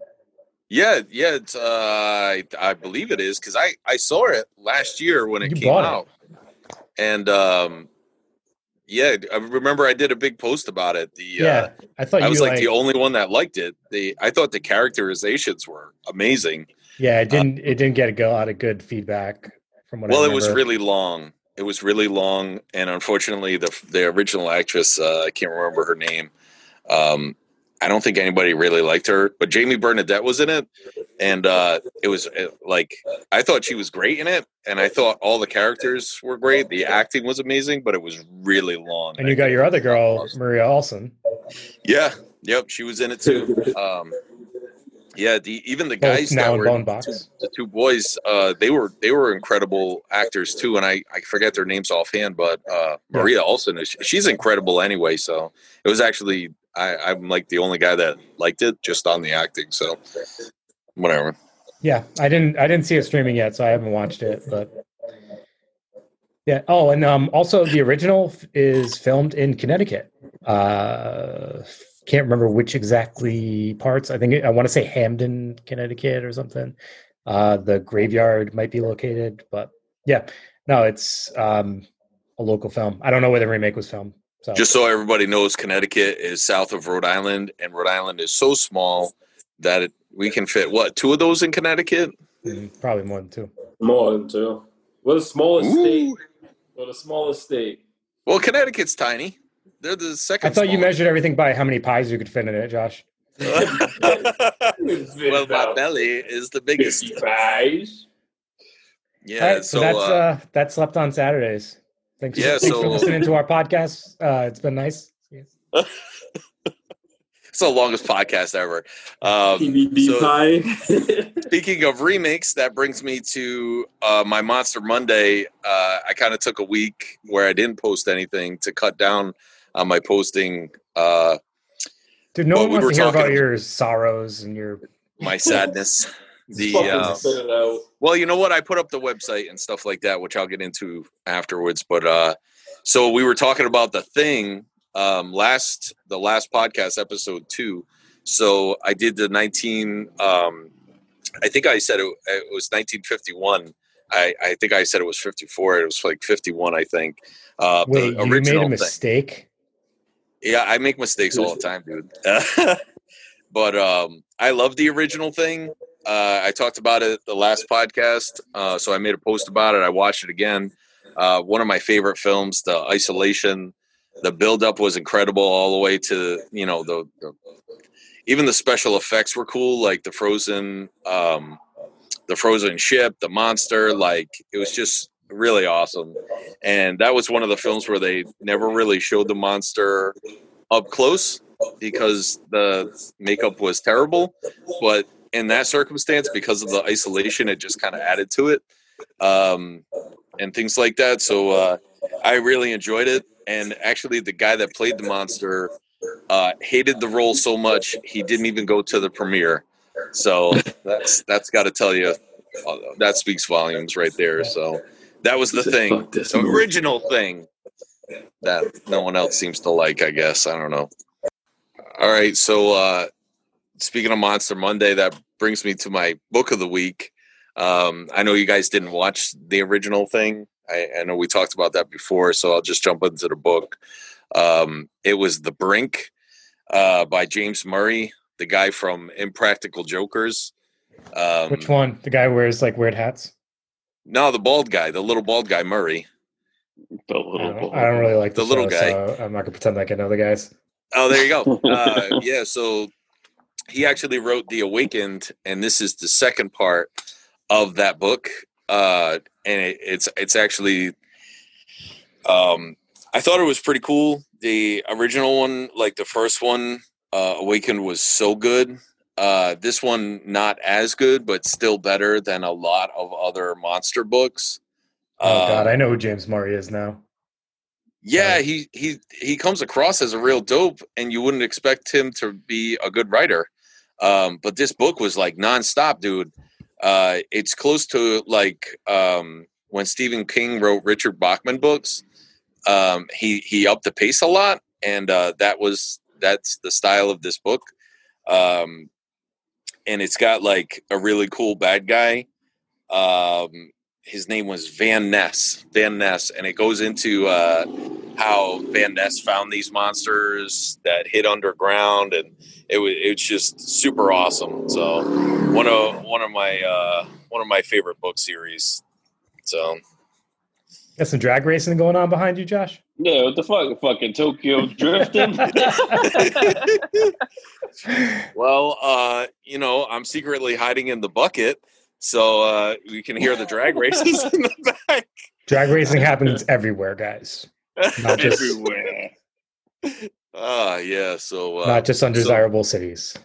Yeah, yeah. It's, uh, I, I believe it is because I, I saw it last year when it You came bought it. out, and um, yeah, I remember I did a big post about it. The yeah i thought uh, I was like, like the only one that liked it. The I thought the characterizations were amazing. Yeah, it didn't. it didn't get a lot of good feedback from what. I Uh, Well, it was really long. It was really long, and unfortunately, the the original actress uh, I can't remember her name. Um, I don't think anybody really liked her, but Jamie Bernadette was in it, and uh, it was uh, like I thought she was great in it, and I thought all the characters were great. The acting was amazing, but it was really long. And you got your other girl, Maria Olsen. yeah, yep, she was in it too. Um, yeah, the even the Both guys now that in were Bone Box. the two boys uh they were they were incredible actors too and i i forget their names offhand but uh maria olsen is she's incredible anyway so it was actually i i'm like the only guy that liked it just on the acting so whatever Yeah, I didn't. I didn't see it streaming yet, so I haven't watched it. But yeah. Oh, and um, also the original is filmed in Connecticut. Uh, can't remember which exactly parts. I think I want to say Hamden, Connecticut, or something. Uh, the graveyard might be located, but yeah, no, it's um a local film. I don't know where the remake was filmed. So just so everybody knows connecticut is south of rhode island and rhode island is so small that it, we can fit what two of those in connecticut mm, probably more than two. More than two. What a smallest state. Ooh. What a smallest state. well connecticut's tiny they're the second I thought you measured everything by how many pies you could fit in it, Josh. well my belly is the biggest Guys. yeah All right, so, so, that's uh, uh, that's slept on Saturdays. Thanks, Yeah, thanks for listening to our podcast. Uh, it's been nice. It's the longest podcast ever. Um, so- speaking of remakes, that brings me to uh, my Monster Monday. Uh, I kind of took a week where I didn't post anything to cut down on my posting, uh, Dude, no one we wants were to hear about talking- your sorrows and your. my sadness. The Fucking uh, spit it out. well, you know what? I put up the website and stuff like that, which I'll get into afterwards. But uh, so we were talking about the thing um, last the last podcast episode two. So I did the nineteen. Um, I think I said it, it was nineteen fifty one. I, I think I said it was fifty four. It was like fifty one. I think. Uh, Wait, the you made original a thing. mistake. Yeah, I make mistakes all the time, dude. but um, I love the original thing. Uh, I talked about it the last podcast, uh, so I made a post about it. I watched it again. Uh, one of my favorite films, The Isolation. The build-up was incredible, all the way to you know the, the even the special effects were cool, like the frozen, um, the frozen ship, the monster. Like it was just really awesome. And that was one of the films where they never really showed the monster up close because the makeup was terrible. But in that circumstance, because of the isolation, it just kind of added to it um, and things like that. So uh, I really enjoyed it. And actually, the guy that played the monster uh, hated the role so much he didn't even go to the premiere. So that's that's got to tell you that speaks volumes right there. So that was the thing, the original thing that no one else seems to like. I guess I don't know. All right, so uh, speaking of Monster Monday, that brings me to my book of the week. Um, I know you guys didn't watch the original thing. I, I know we talked about that before, so I'll just jump into the book. Um, it was The Brink uh, by James Murray, the guy from Impractical Jokers. Um, Which one? The guy who wears like weird hats. No, the bald guy, the little bald guy, Murray. The I little don't, boy. I don't really like The the, little guy. so I'm not gonna pretend like I know the guys. Oh, there you go. Uh, yeah, so he actually wrote The Awakened, and this is the second part of that book. Uh, and it, it's it's actually, um, I thought it was pretty cool. The original one, like the first one, uh, Awakened, was so good. Uh, this one not as good, but still better than a lot of other monster books. Oh God, Um, I know who James Murray is now. yeah, Uh, he he he comes across as a real dope, and you wouldn't expect him to be a good writer. Um, but this book was like nonstop, dude. Uh, it's close to like um, when Stephen King wrote Richard Bachman books. Um, he he upped the pace a lot, and uh, that was that's the style of this book. Um, and it's got like a really cool bad guy. Um, his name was Van Ness. Van Ness, and it goes into uh, how Van Ness found these monsters that hid underground, and it was it's just super awesome. So one of one of my uh, one of my favorite book series. So Got some drag racing going on behind you, Josh. Yeah, what the fuck? Fucking Tokyo drifting. well, uh, you know, I'm secretly hiding in the bucket, so uh, we can hear the drag races in the back. drag racing happens everywhere, guys. Not just Everywhere. Ah, yeah. So uh, not just so undesirable cities.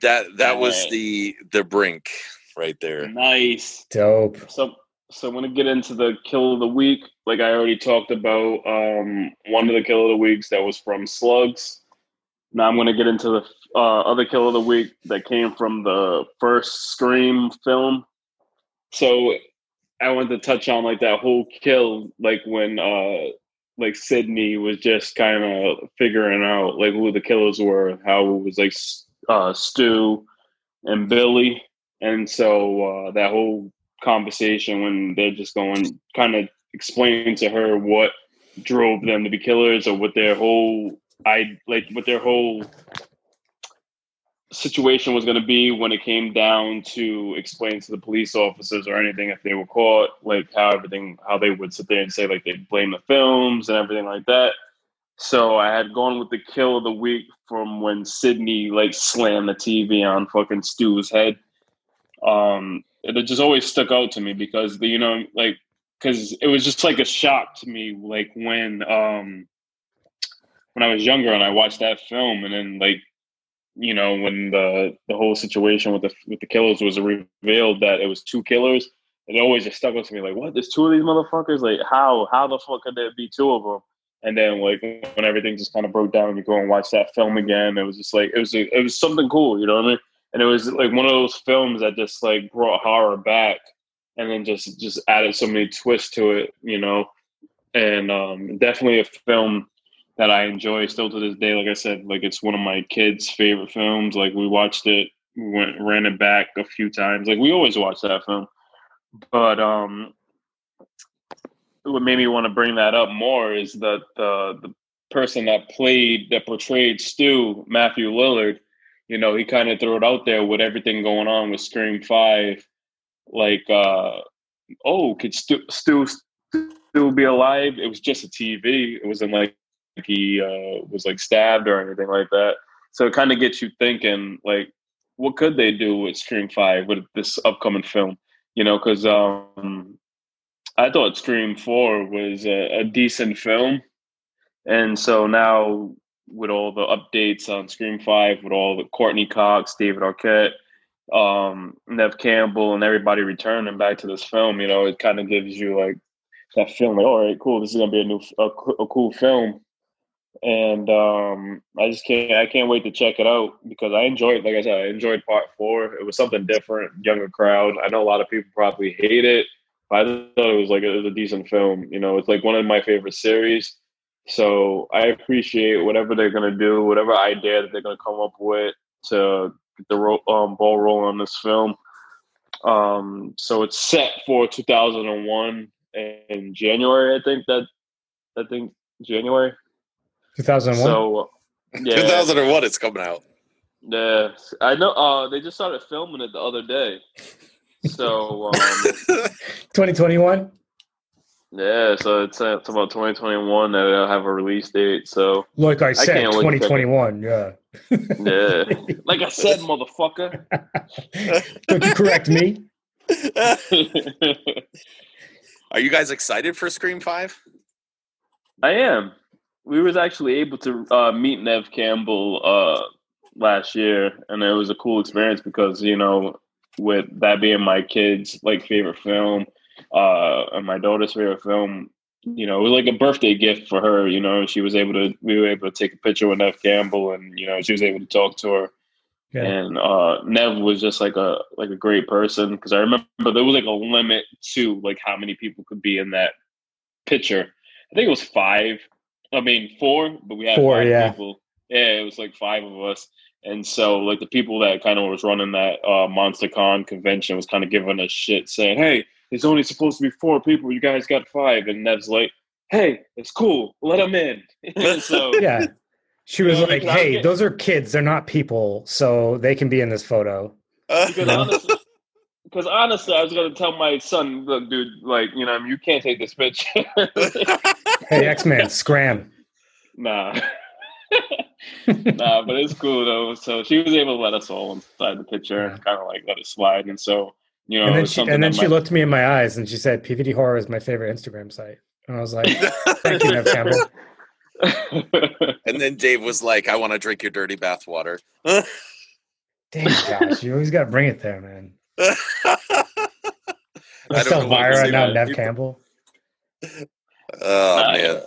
that that was Alright. the the brink right there. Nice. Dope. So, so I'm gonna get into the kill of the week. Like I already talked about, um, one of the kill of the weeks that was from Slugs. Now I'm gonna get into the uh, other kill of the week that came from the first Scream film. So I want to touch on like that whole kill, like when uh, like Sidney was just kind of figuring out like who the killers were, how it was like uh, Stu and Billy, and so uh, that whole conversation when they're just going kind of explaining to her what drove them to be killers or what their whole I like what their whole situation was going to be when it came down to explain to the police officers or anything if they were caught like how everything how they would sit there and say like they blame the films and everything like that. So i had gone with the kill of the week from when sidney like slammed the tv on fucking stu's head. Um it just always stuck out to me because the you know like because it was just like a shock to me like when um when i was younger and i watched that film and then like you know when the the whole situation with the with the killers was revealed that it was two killers it always just stuck with me like what? There's two of these motherfuckers? Like how? How the fuck could there be two of them and then like when everything just kind of broke down you go and watch that film again it was just like it was it was something cool you know what i mean? And it was like one of those films that just like brought horror back and then just just added so many twists to it you know? And um definitely a film that I enjoy still to this day. Like I said, like it's one of my kids' favorite films. Like we watched it, we went ran it back a few times. Like we always watch that film. But um what made me want to bring that up more is that the the person that played that portrayed Stu, Matthew Lillard, you know, he kind of threw it out there with everything going on with Scream Five. Like uh oh, could Stu, Stu still be alive? It was just a TV. It wasn't like he uh, was like stabbed or anything like that. So it kind of gets you thinking, like, what could they do with Scream Five with this upcoming film? You know, because um, I thought Scream Four was a, a decent film, and so now with all the updates on Scream Five, with all the Courteney Cox, David Arquette, um, Neve Campbell, and everybody returning back to this film, you know, it kind of gives you like that feeling like, all right, cool, this is gonna be a new, a, a cool film, and um, I just can't, I can't wait to check it out because I enjoyed, like I said, I enjoyed part four. It was something different, younger crowd. I know a lot of people probably hate it, but I thought it was like it was a decent film. You know, it's like one of my favorite series. So I appreciate whatever they're gonna do, whatever idea that they're gonna come up with to get the ro- um, ball rolling on this film. Um, so it's set for 2001 in January. I think that I think January. 2001. So yeah, 2001, it's coming out. yeah, I know. Uh, they just started filming it the other day. So um, 2021. yeah, so it's, uh, it's about 2021 that they'll have a release date. So Like I said, can't wait to check it. 2021. Yeah. yeah, like I said, motherfucker. Don't you correct me? Are you guys excited for Scream Five? I am. We was actually able to uh, meet Neve Campbell uh, last year, and it was a cool experience because you know, with that being my kid's like favorite film, uh, and my daughter's favorite film, you know, it was like a birthday gift for her. You know, she was able to we were able to take a picture with Neve Campbell, and you know, she was able to talk to her. Yeah. And uh, Neve was just like a like a great person because I remember there was like a limit to like how many people could be in that picture. I think it was five. I mean four, but we had Four, five yeah. people. Yeah, it was like five of us. And so like the people that kind of was running that uh MonsterCon convention was kind of giving us shit saying, Hey, it's only supposed to be four people, you guys got five. And Neve's like, Hey, it's cool, let them in. so Yeah. She was Yeah, like, "Hey, those are kids. They're not people, so they can be in this photo." because No. honestly, because honestly, I was gonna tell my son, look, dude, like, you know, you can't take this bitch. Hey, X Men, scram. nah. nah, but it's cool though. So she was able to let us all inside the picture and kind of like let it slide. And so, you know, and then she and then she might- looked me in my eyes and she said, "PVD horror is my favorite Instagram site." And I was like, "Thank you, Neve Campbell." and then Dave was like, "I want to drink your dirty bathwater." Damn, gosh, you always got to bring it there, man. I Let's don't know what to now, Neve people. Campbell. Oh Nah, man,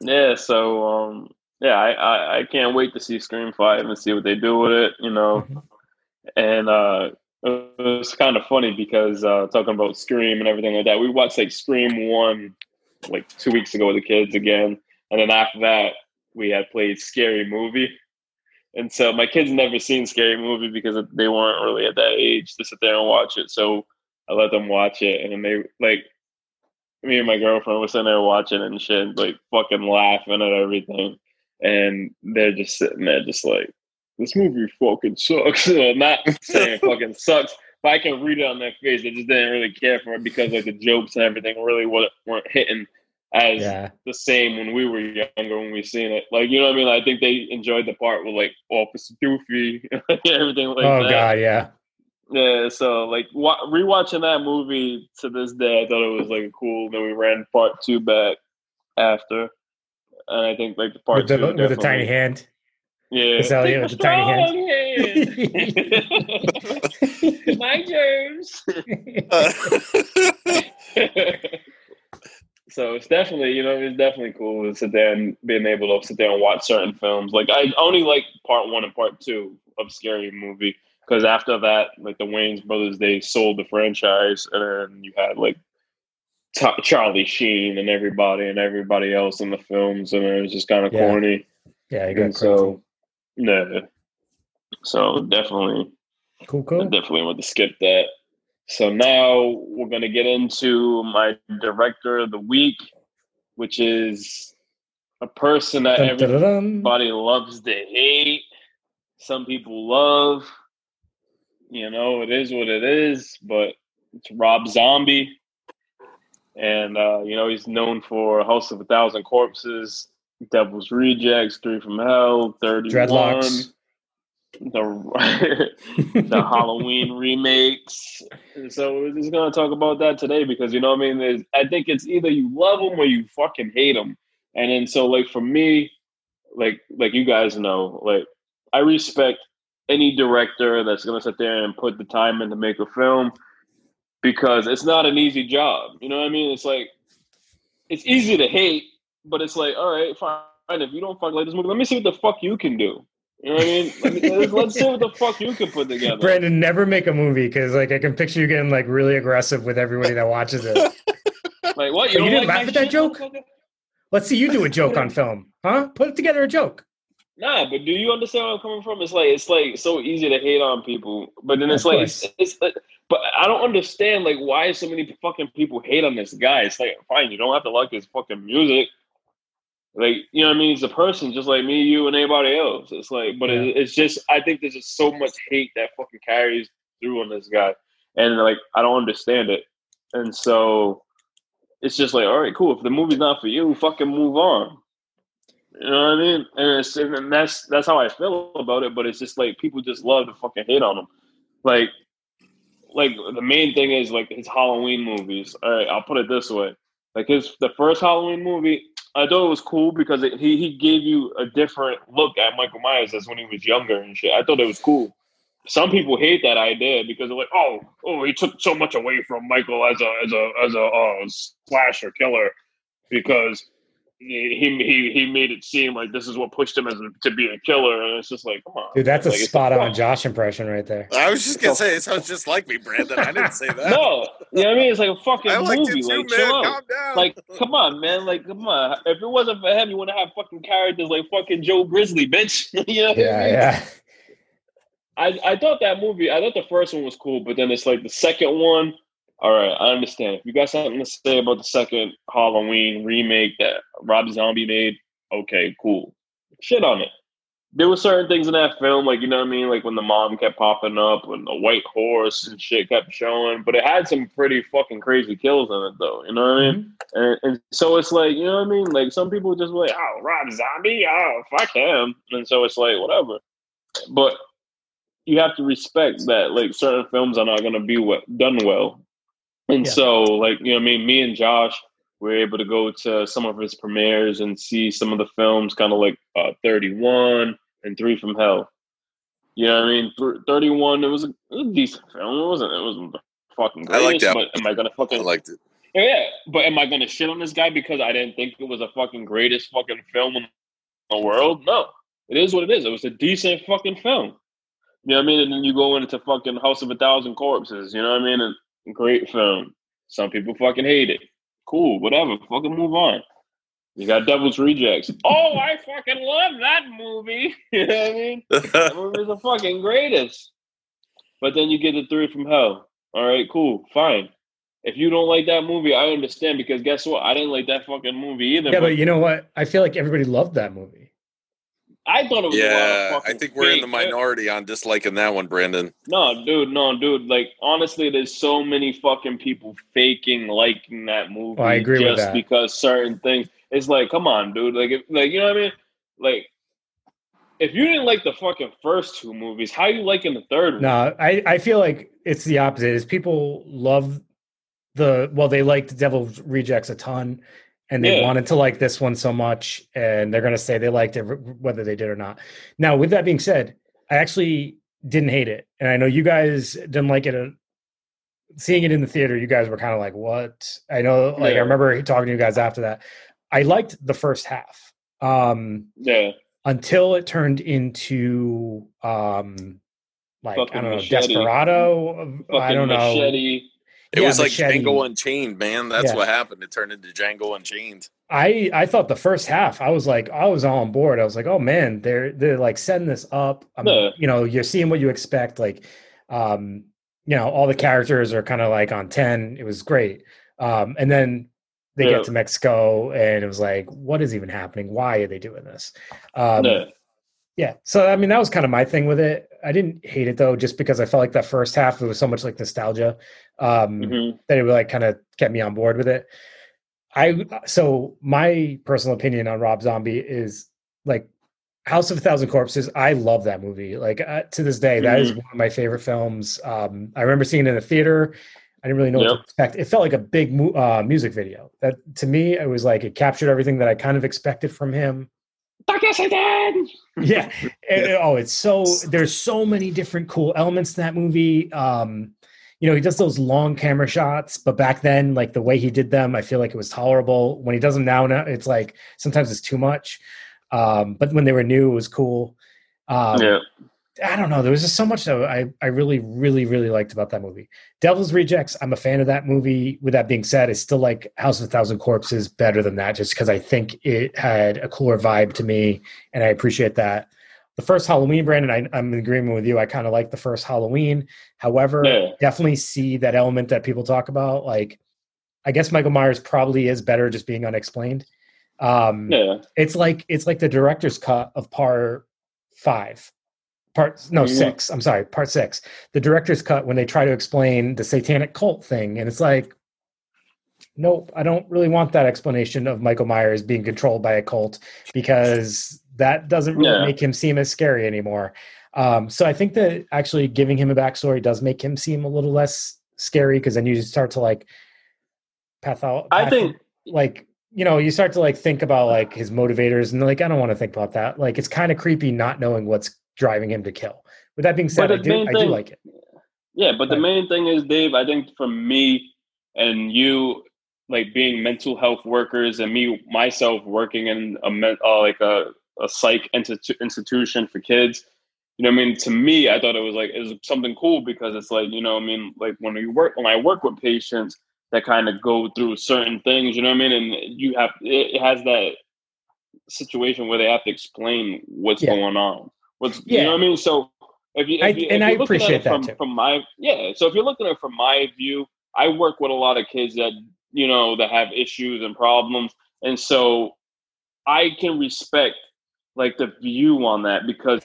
Yeah, so um yeah, I, I, I can't wait to see Scream Five and see what they do with it, you know. Mhm. And uh it was kind of funny because uh talking about Scream and everything like that, we watched like Scream One like two weeks ago with the kids again. And then after that we had played Scary Movie. And so my kids never seen Scary Movie because they weren't really at that age to sit there and watch it. So I let them watch it and then they like me and my girlfriend were sitting there watching it and shit, like fucking laughing at everything. And they're just sitting there, just like, this movie fucking sucks. well, not saying it fucking sucks, but I can read it on their face. They just didn't really care for it because like the jokes and everything really weren't hitting as Yeah, the same when we were younger when we seen it. Like you know what I mean? I think they enjoyed the part with like Officer Doofy, and everything like oh that. god, yeah. Yeah, so like wa- rewatching that movie to this day, I thought it was like cool. Then we ran part two back after, and I think like the part With the, two with a tiny hand. yeah, Is that- Take yeah, a with the tiny strong hand. My germs. so it's definitely you know it's definitely cool to sit there and being able to sit there and watch certain films. Like I only like part one and part two of Scary Movie because after that, like the Wayans brothers, they sold the franchise, and then you had like Ta- Charlie Sheen and everybody and everybody else in the films, and it was just kind of Yeah. corny. yeah, you got And crazy. so, yeah. So definitely, cool, I cool. definitely want to skip that. So now we're going to get into my director of the week, which is a person that Dun, everybody dun, loves to hate. Some people love. You know, it is what it is, but it's Rob Zombie. And, uh, you know, he's known for House of a Thousand Corpses, Devil's Rejects, Three from Hell, Thirty One, Dreadlocks. The the Halloween remakes. So we're just gonna talk about that today because you know what I mean. There's, I think it's either you love them or you fucking hate them. And then so like for me, like like you guys know, like I respect any director that's gonna sit there and put the time in to make a film because it's not an easy job. You know what I mean? It's like it's easy to hate, but it's like, all right, fine. If you don't fuck like this movie, let me see what the fuck you can do. You know what I mean? Let me, let's, let's see what the fuck you can put together. Brandon, never make a movie because like I can picture you getting like really aggressive with everybody that watches it. Like what? You don't didn't like laugh at that shit, joke? Let's see you do a joke on film, huh? Put together a joke. Nah, but do you understand where I'm coming from? It's like it's like so easy to hate on people, but then it's like it's, it's like, but I don't understand like why so many fucking people hate on this guy. It's like fine, you don't have to like his fucking music. Like you know what I mean? He's a person just like me, you, and anybody else. It's like, but it, it's just I think there's just so much hate that fucking carries through on this guy, and like I don't understand it, and so it's just like all right, cool. If the movie's not for you, fucking move on. You know what I mean? And, it's, and that's that's how I feel about it. But it's just like people just love to fucking hate on him. Like, like the main thing is like his Halloween movies. All right, I'll put it this way: like his the first Halloween movie, I thought it was cool because it, he he gave you a different look at Michael Myers as when he was younger and shit. I thought it was cool. Some people hate that idea because they're like, oh, oh, he took so much away from Michael as a as a as a uh, slasher killer because he he he made it seem like this is what pushed him as a, to be a killer, and it's just like, come on, Dude, that's a Like, it's spot on. Josh impression right there. I was just gonna say it sounds just like me, Brandon. I didn't say that. No, you know what I mean? It's like a fucking I liked movie. it too, like, man. chill out. Down. Like, come on, man. Like, come on. If it wasn't for him, you wouldn't have fucking characters like fucking Joe Grizzly, bitch. you know what I Yeah, mean? yeah. I, I thought that movie, I thought the first one was cool, but then it's like the second one. All right, I understand. If you got something to say about the second Halloween remake that Rob Zombie made, okay, cool. Shit on it. There were certain things in that film, like you know what I mean, like when the mom kept popping up and the white horse and shit kept showing, but it had some pretty fucking crazy kills in it, though. You know what I mean? And, and so it's like, you know what I mean? Like some people just like, oh, Rob Zombie, oh, fuck him. And so it's like, whatever. But you have to respect that, like certain films are not going to be what, done well. And Yeah. so, like, you know what I mean? Me and Josh were able to go to some of his premieres and see some of the films, kind of like uh, 31 and Three from Hell. You know what I mean? Th- 31, it was, a, it was a decent film. It wasn't, it wasn't fucking I like greatest, that. but am I going to fucking? I liked it. Oh, yeah, but am I gonna shit on this guy because I didn't think it was a fucking greatest fucking film in the world? No. It is what it is. It was a decent fucking film. You know what I mean? And then you go into fucking House of a Thousand Corpses, you know what I mean? And great film. Some people fucking hate it. Cool, whatever. Fucking move on. You got Devil's Rejects. Oh, I fucking love that movie. You know what I mean? That movie's the fucking greatest. But then you get the three from hell. All right, cool, fine. If you don't like that movie, I understand because guess what? I didn't like that fucking movie either. Yeah, but you know what? I feel like everybody loved that movie. I thought it was a lot of yeah, I think we're in the fake- minority on disliking that one, Brandon. No, dude, no, dude. Like honestly, there's so many fucking people faking liking that movie Oh, I agree with just that. because certain things. It's like, come on, dude. Like, if, like you know what I mean? Like, if you didn't like the fucking first two movies, how are you liking the third one? No, I, I feel like it's the opposite. Is people love the well, they liked Devil Rejects a ton, and they Yeah. wanted to like this one so much, and they're gonna say they liked it whether they did or not. Now, with that being said, I actually didn't hate it, and I know you guys didn't like it. Seeing it in the theater, you guys were kind of like, "What?" I know, like I remember talking to you guys after that. I liked the first half. Um, Yeah, until it turned into um like I don't know machete. Desperado. fucking I don't know. machete. It Yeah, was like Machete. Django Unchained, man. That's Yeah. what happened. It turned into Django Unchained. I I thought the first half I was like I was all on board. I was like, oh man, they're they're like setting this up. Yeah. You know, you're seeing what you expect. Like, um, you know, all the characters are kind of like on ten. It was great. Um, and then they Yeah. get to Mexico, and it was like, what is even happening? Why are they doing this? Um, yeah. Yeah. So I mean that was kind of my thing with it. I didn't hate it though, just because I felt like that first half it was so much like nostalgia um Mhm. that it like kind of kept me on board with it. I so my personal opinion on Rob Zombie is like House of a Thousand Corpses. I love that movie. Like uh, to this day, that is Mhm. one of my favorite films. Um, I remember seeing it in the theater. I didn't really know what to expect. It felt like a big mu- uh, music video. That to me, it was like it captured everything that I kind of expected from him. yeah. And- oh, it's so there's so many different cool elements to that movie. Um, you know, he does those long camera shots, but back then, like the way he did them, I feel like it was tolerable. When he does them now, now it's like sometimes it's too much. Um, but when they were new, it was cool. Um, yeah. I don't know. There was just so much that I, I really, really, really liked about that movie. Devil's Rejects, I'm a fan of that movie. With that being said, I still like House of a Thousand Corpses better than that just because I think it had a cooler vibe to me and I appreciate that. The first Halloween, Brandon, I, I'm in agreement with you. I kind of like the first Halloween. However, Yeah. definitely see that element that people talk about. Like, I guess Michael Myers probably is better just being unexplained. Um, Yeah. it's like it's like the director's cut of part five part no Mhm. six i'm sorry part six the director's cut when they try to explain the satanic cult thing and it's like nope i don't really want that explanation of michael myers being controlled by a cult because that doesn't really Yeah. make him seem as scary anymore um, so i think that actually giving him a backstory does make him seem a little less scary because then you start to like path out I think like you know you start to like think about like his motivators and like i don't want to think about that like it's kind of creepy not knowing what's driving him to kill with that being said i do main i do like it Yeah, but the main thing is, Dave, I think for me and you, like being mental health workers, and me myself working in a uh, like a, a psych institu- institution for kids. You know, what I mean, to me, I thought it was like it was something cool because it's like you know, what I mean, like when you work when I work with patients that kind of go through certain things. You know what I mean, and you have it has that situation where they have to explain what's Yeah. going on. What's Yeah. you know what I mean? So if you, if I- you and I you're looking at appreciate it that from, too. from my yeah. So if you're looking at it from my view, I work with a lot of kids that you know that have issues and problems, and so I can respect like the view on that because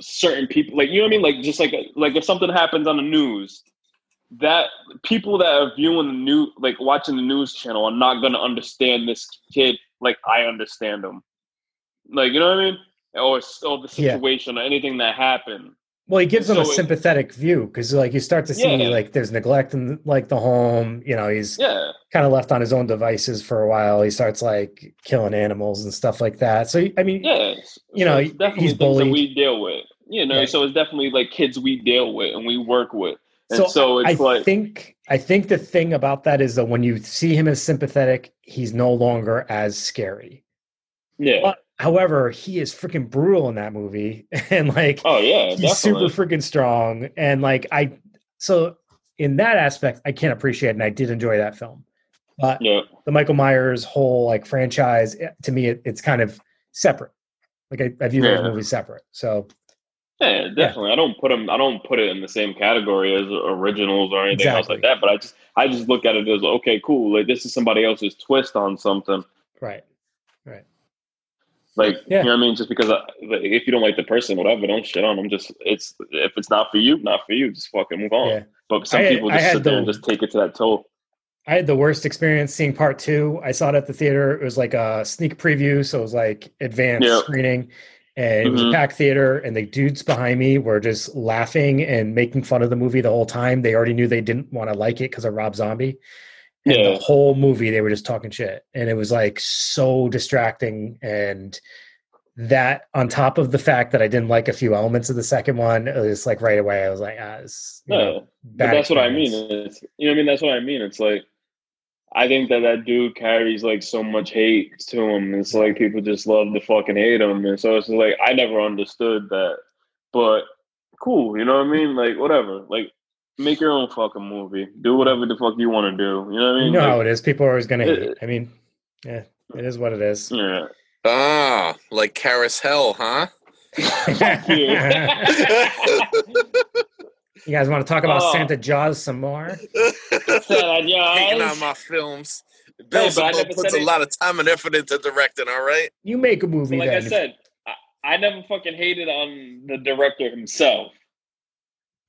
certain people like you know what I mean like just like like if something happens on the news that people that are viewing the new like watching the news channel are not going to understand this kid like I understand them like you know what I mean or, or the Yeah. situation or anything that happened well he gives them a So it- sympathetic view because like you start to see Yeah. like there's neglect in like the home you know he's yeah kind of left on his own devices for a while he starts like killing animals and stuff like that so i mean yeah You know, it's definitely he's things bullied. that we deal with you know Right. so it's definitely like kids we deal with and we work with and so, so, I like think I think the thing about that is that when you see him as sympathetic, he's no longer as scary. yeah But however, he is freaking brutal in that movie, and like oh yeah he's definitely super freaking strong. And like I, so in that aspect, I can't appreciate, it, and I did enjoy that film. But yeah the Michael Myers whole like franchise, eh, to me, it, it's kind of separate. Like I, I view those movies separate. So Yeah, definitely. I don't put them. I don't put it in the same category as originals or anything else like that. But I just, I just look at it as okay, cool. Like this is somebody else's twist on something. right. Like Yeah. you know what I mean? Just because I, like, if you don't like the person, whatever, don't shit on them. Just it's if it's not for you, not for you. Just fucking move on. Yeah. But some I- people just sit there and just take it to that toe. I had the worst experience seeing part two. I saw it at the theater. It was like a sneak preview, so it was like advanced Yeah. screening. And it was a Mhm. packed theater, and the dudes behind me were just laughing and making fun of the movie the whole time. They already knew they didn't want to like it because of Rob Zombie. And Yeah. the whole movie, they were just talking shit. And it was like so distracting. And that, on top of the fact that I didn't like a few elements of the second one, it was like right away, I was like, ah, this, Yeah. know, But bad that's what I mean. It's, you know what I mean? That's what I mean. It's like I think that that dude carries like so much hate to him. It's like people just love to fucking hate him, and so it's like I never understood that. But cool, you know what I mean? Like whatever. Like make your own fucking movie. Do whatever the fuck you want to do. You know what I mean? You mean? know Like, how it is. People are always going to hate. It. I mean, yeah, it is what it is. yeah. Ah, like Karis Hell, huh? you guys want to talk about Oh. Santa Jaws some more? Sad, yeah, Hating I- on my films. Hey, but I Beelzebub puts a it- lot of time and effort into directing, all right? You make a movie. But like I said, I, I never fucking hated on the director himself.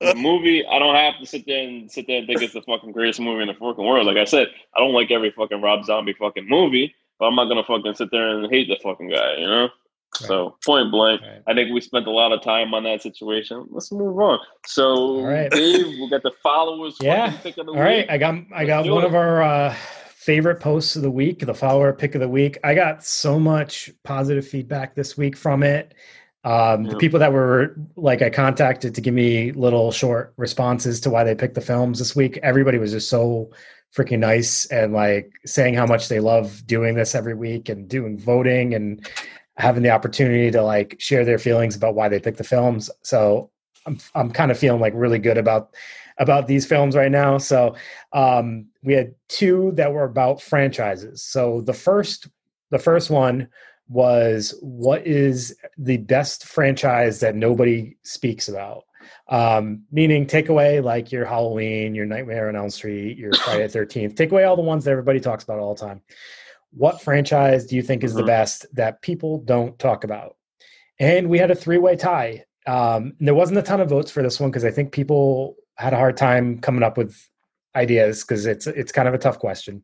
The movie, I don't have to sit there and sit there and think it's the fucking greatest movie in the fucking world. Like I said, I don't like every fucking Rob Zombie fucking movie, but I'm not gonna fucking sit there and hate the fucking guy, you know? So point blank, Right. I think we spent a lot of time on that situation. Let's move on. So right. Dave, we got the followers Yeah. fucking pick of the All right, week. I got I Let's got one it. of our uh, favorite posts of the week, the follower pick of the week. I got so much positive feedback this week from it. Um, The people that were like I contacted to give me little short responses to why they picked the films this week. Everybody was just so freaking nice and like saying how much they love doing this every week and doing voting and having the opportunity to like share their feelings about why they picked the films. So I'm I'm kind of feeling like really good about about these films right now. So um, we had two that were about franchises. So the first the first one was what is the best franchise that nobody speaks about? Um, meaning take away like your Halloween, your Nightmare on Elm Street, your Friday the Thirteenth. Take away all the ones that everybody talks about all the time. What franchise do you think is the Mhm. best that people don't talk about? And we had a three-way tie. Um, there wasn't a ton of votes for this one because I think people had a hard time coming up with ideas because it's it's kind of a tough question.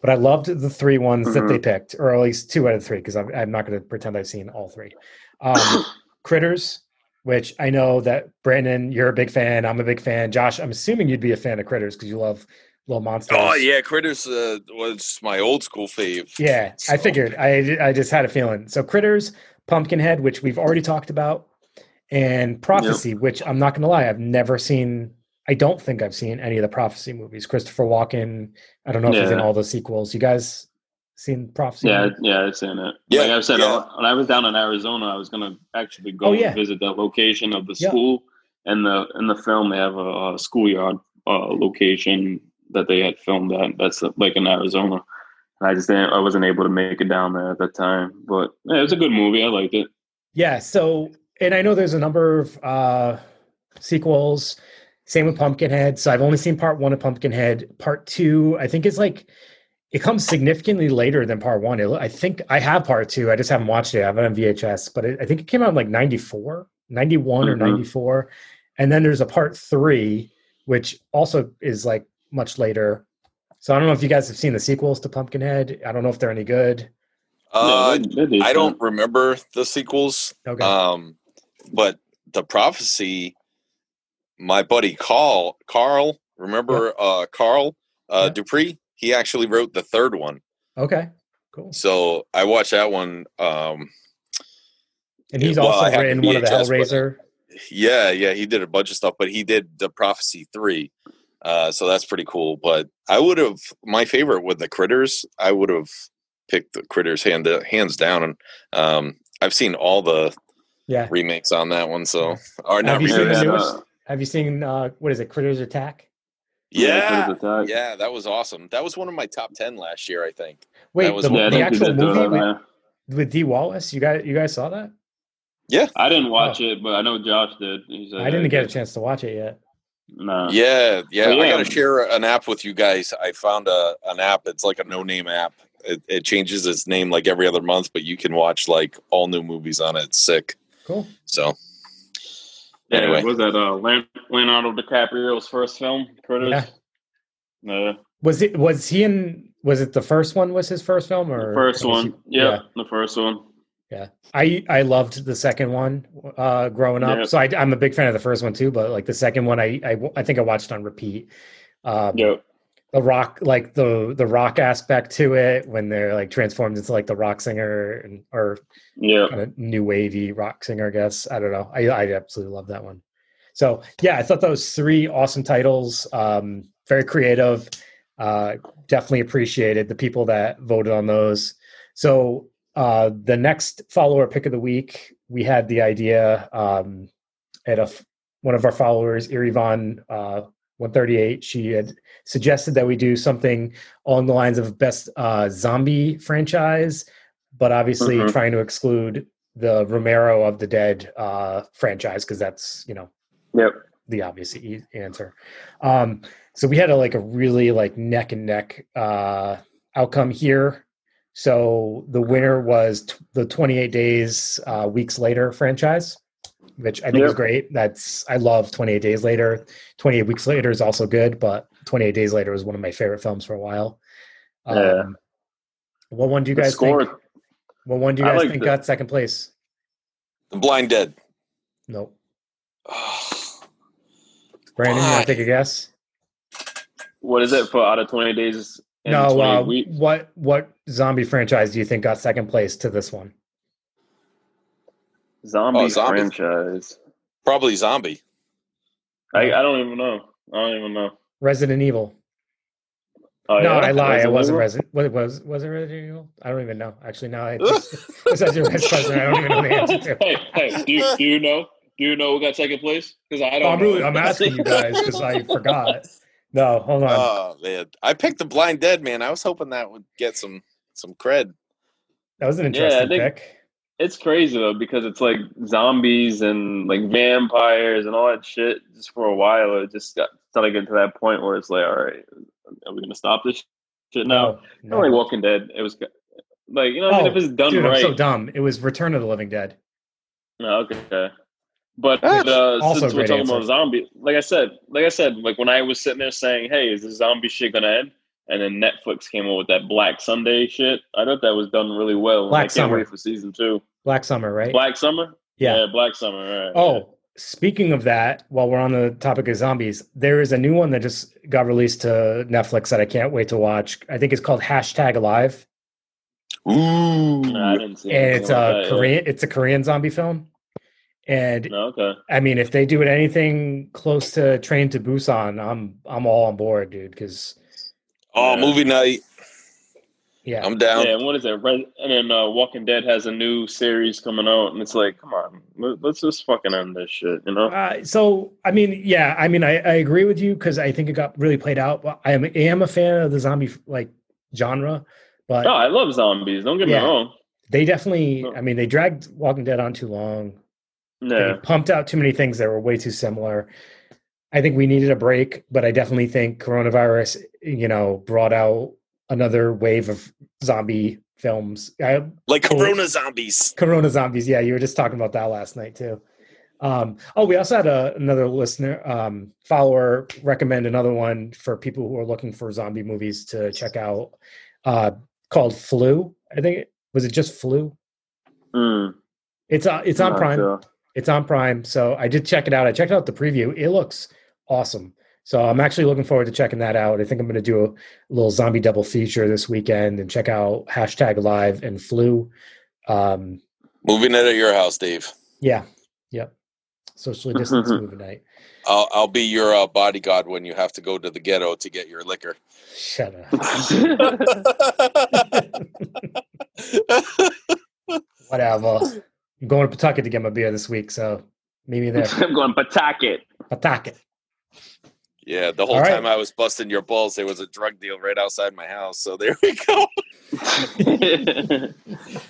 But I loved the three ones that they picked, or at least two out of three, because I'm, I'm not going to pretend I've seen all three. Um, Critters, which I know that Brandon, you're a big fan. I'm a big fan. Josh, I'm assuming you'd be a fan of Critters because you love little monsters. Oh yeah, Critters uh, was my old school fave. Yeah, I figured. I I just had a feeling. So Critters, Pumpkinhead, which we've already talked about, and Prophecy, which I'm not going to lie, I've never seen. I don't think I've seen any of the Prophecy movies. Christopher Walken. I don't know if he's in Yeah. all the sequels. You guys seen Prophecy? Yeah, yeah, I've seen it. Yeah, like I said, yeah. uh, when I was down in Arizona, I was gonna actually go Oh, yeah. and visit that location of the Yeah. school. And the in the film, they have a, a schoolyard uh, location that they had filmed at. That's uh, like in Arizona. And I just didn't, I wasn't able to make it down there at that time. But yeah, it was a good movie. I liked it. Yeah. So, and I know there's a number of uh, sequels. Same with Pumpkinhead. So I've only seen part one of Pumpkinhead. Part two, I think, is like it comes significantly later than part one. It, I think I have part two. I just haven't watched it. I have it on VHS, but it, I think it came out in like 94, 91 or Mhm. 94. And then there's a part three, which also is like much later. So I don't know if you guys have seen the sequels to Pumpkinhead. I don't know if they're any good. Uh, Yeah, they're- they're I don't remember the sequels. Okay. Um, but the prophecy, my buddy Carl, Carl, remember uh, Carl uh, Yeah. Dupré? He actually wrote the third one. okay. Cool. So I watched that one. Um, And he's Well, also written one of the Hellraiser. yeah, yeah, he did a bunch of stuff, but he did the prophecy three. Uh, so that's pretty cool. But I would have my favorite with the critters. I would have picked the critters hand hands down, and um, I've seen all the Yeah. remakes on that one. So or not Have you Yeah, seen the they remakes. uh, Have you seen uh what is it, Critters Attack? Yeah, Critters Attack. yeah, that was awesome. That was one of my top ten last year, I think. Wait, was the, one- Yeah, the actual movie that, with, with Dee Wallace. You guys you guys saw that? Yeah, I didn't watch it, but I know Josh did. He said Oh. I didn't get a chance to watch it yet. Nah. Yeah, yeah. Oh, I got to share an app with you guys. I found a an app. It's like a no name app. It, it changes its name like every other month, but you can watch like all new movies on it. It's sick. Cool. So Yeah, Anyway. was that uh, Leon- Leonardo DiCaprio's first film, Critters? Yeah. Uh, Was it was he in was it the first one was his first film or the first one. he- yeah, the first one. Yeah. I I loved the second one uh growing up. Yeah. So I I'm a big fan of the first one too, but like the second one I I, I think I watched on repeat. Um Yep. The rock like the the rock aspect to it when they're like transformed into like the rock singer and or Yeah. kind of new wavy rock singer, I guess. I don't know. I I absolutely love that one. So yeah, I thought those three awesome titles, um, very creative. Uh, definitely appreciated the people that voted on those. So uh, the next follower pick of the week, we had the idea um, at a one of our followers, Irivon uh, 138. She had suggested that we do something along the lines of best uh, zombie franchise, but obviously Mhm. trying to exclude the Romero of the Dead uh, franchise because that's you know Yep. the obvious e- answer. Um, so we had a like a really like neck and neck uh, outcome here. So the winner was t- the 28 days uh, weeks later franchise. Which I think is great. That's I love 28 Days Later. 28 Weeks Later is also good, but 28 Days Later was one of my favorite films for a while. Um, Yeah. What one do you The guys score- think? What one do you guys liked think it. got second place? The Blind Dead. Nope. Brandon, you Why? want to take a guess? What is it for out of 20 days? and no. 28 Uh, weeks? what what zombie franchise do you think got second place to this one? Zombie, Oh, zombie. franchise. Probably Zombie. I, I don't even know. I don't even know. Resident Evil. Oh, no, yeah? I lie. It wasn't Resident. What was was it Resident Evil? I don't even know. Actually, now I was that your next question. I don't even know the answer to. Hey, hey, do you, do you know? Do you know what got second place? Because I don't. I'm really. I'm asking you guys because I forgot. No, hold on. Oh man, I picked the Blind Dead. Man, I was hoping that would get some some cred. that was an yeah, I interesting think- pick. It's crazy though because it's like zombies and like vampires and all that shit. Just for a while, it just got started getting to that point where it's like, all right, are we gonna stop this shit now? no, Not like Walking Dead. It was like you know, I mean, Oh, if it's done dude, I'm so dumb. It was Return of the Living Dead. No, okay. But uh, also since we're talking answer. about zombie, like I said, like I said, like when I was sitting there saying, "Hey, is the zombie shit gonna end?" And then Netflix came out with that Black Sunday shit, I thought that was done really well. Black I can't Summer. wait for season two. Black Summer, right? Black Summer. yeah. Black Summer. Right. Oh, speaking of that, while we're on the topic of zombies, there is a new one that just got released to Netflix that I can't wait to watch. I think it's called Hashtag Alive, Ooh, Nah, I didn't see. and it's about a that yet. Korean. It's a Korean zombie film, and No, okay. I mean, if they do it anything close to Train to Busan, I'm I'm all on board, dude. Because oh, Yeah. movie night. yeah, I'm down. Yeah, and what is it? Res- And then uh, Walking Dead has a new series coming out, and it's like, come on, let- let's just fucking end this shit, you know? Uh, so I mean, yeah, I mean, I, I agree with you because I think it got really played out. But I am I am a fan of the zombie like genre, but No, I love zombies. Don't get Yeah. me wrong. they definitely. Oh. I mean, they dragged Walking Dead on too long. Yeah. They pumped out too many things that were way too similar. I think we needed a break, but I definitely think coronavirus, you know, brought out another wave of zombie films. I, Like. Corona zombies. Corona zombies. Yeah, you were just talking about that last night too. Um, oh, we also had a, another listener um, follower recommend another one for people who are looking for zombie movies to check out uh, called Flu. I think it, was it just Flu. Mm, It's uh, it's on not Prime. sure. It's on Prime. So I did check it out. I checked out the preview. It looks awesome. So I'm actually looking forward to checking that out. I think I'm going to do a little zombie double feature this weekend and check out hashtag live and flu. Um, Movie night at your house, Dave. yeah. Yep. Socially distanced movie night. I'll I'll be your uh, bodyguard when you have to go to the ghetto to get your liquor. Shut up. Whatever. I'm going to Pawtucket to get my beer this week. So meet me there. I'm going Pawtucket. Pawtucket. yeah, the whole All right. time I was busting your balls, there was a drug deal right outside my house. So there we go.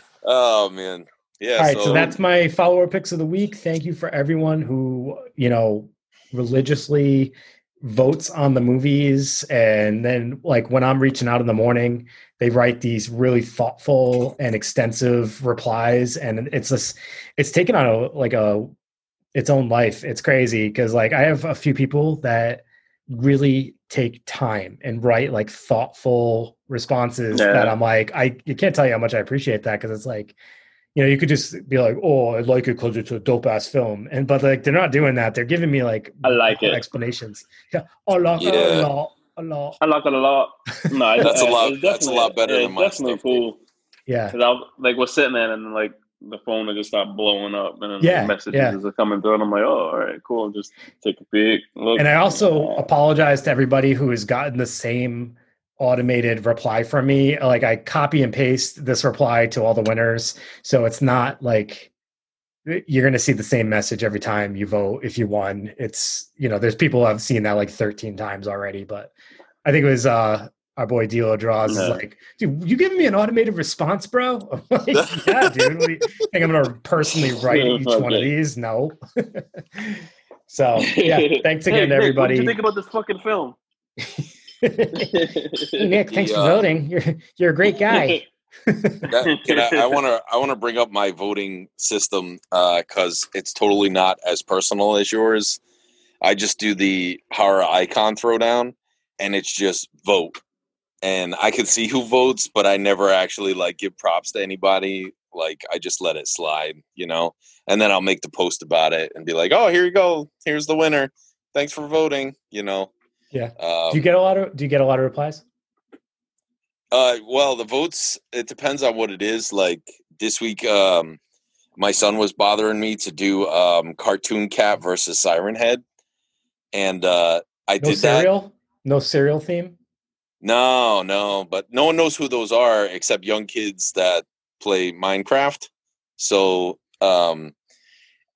Oh man, yeah. All right, so, so, that's my follower picks of the week. Thank you for everyone who you know religiously votes on the movies, and then like when I'm reaching out in the morning, they write these really thoughtful and extensive replies, and it's just it's taken on a like a its own life. It's crazy because like I have a few people that really take time and write like thoughtful responses Yeah. that I'm like I you can't tell you how much I appreciate that because it's like you know you could just be like oh I like it because it's a dope ass film and but like they're not doing that they're giving me like I like it. explanations yeah a lot Yeah. a lot a lot I like it a lot. No, That's a lot- that's a lot definitely- better yeah, than my definitely stuff, cool. yeah Because I like we're sitting there and like the phone will just start blowing up and then Yeah, the messages yeah. are coming through and I'm like, oh, all right, cool. Just take a peek. Look. and I also apologize to everybody who has gotten the same automated reply from me. Like I copy and paste this reply to all the winners, so it's not like you're going to see the same message every time you vote if you won. It's you know, there's people I've seen that like 13 times already, but I think it was uh our boy Dilo Draws is like, dude, you giving me an automated response, bro? I'm like, yeah, dude. What do you think I'm gonna personally write each one of these? No. so yeah, thanks Hey, again Nick, everybody. What did you think about this fucking film? Hey, Nick, thanks The, for uh, voting. You're you're a great guy. That- I, I want to I want to bring up my voting system because it's totally not as personal as yours. I just do the horror icon throwdown, and it's just vote, and I can see who votes, but I never actually like give props to anybody. Like I just let it slide, you know, and then I'll make the post about it and be like, "Oh, here you go. Here's the winner. Thanks for voting." You know. Yeah. Um, do you get a lot of Do you get a lot of replies? Uh, well, the votes it depends on what it is. Like this week, um, my son was bothering me to do um, Cartoon Cat versus Siren Head, and uh, I No did that. cereal. No cereal theme. No, no, but no one knows who those are except young kids that play Minecraft. So, um,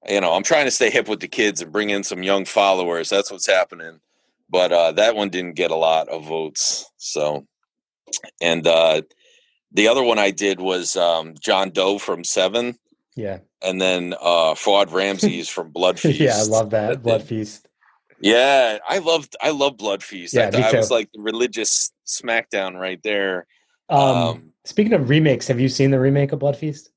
you know, I'm trying to stay hip with the kids and bring in some young followers. That's what's happening. But uh, that one didn't get a lot of votes. So, and uh, the other one I did was um, John Doe from Seven, Yeah. and then uh, Fuad Ramses from Blood Feast. yeah, I love that That blood did- feast. Yeah, I loved I love Blood Feast. Yeah, I, me I was like the religious smackdown right there. Um, Um, speaking of remakes, have you seen the remake of Blood Feast?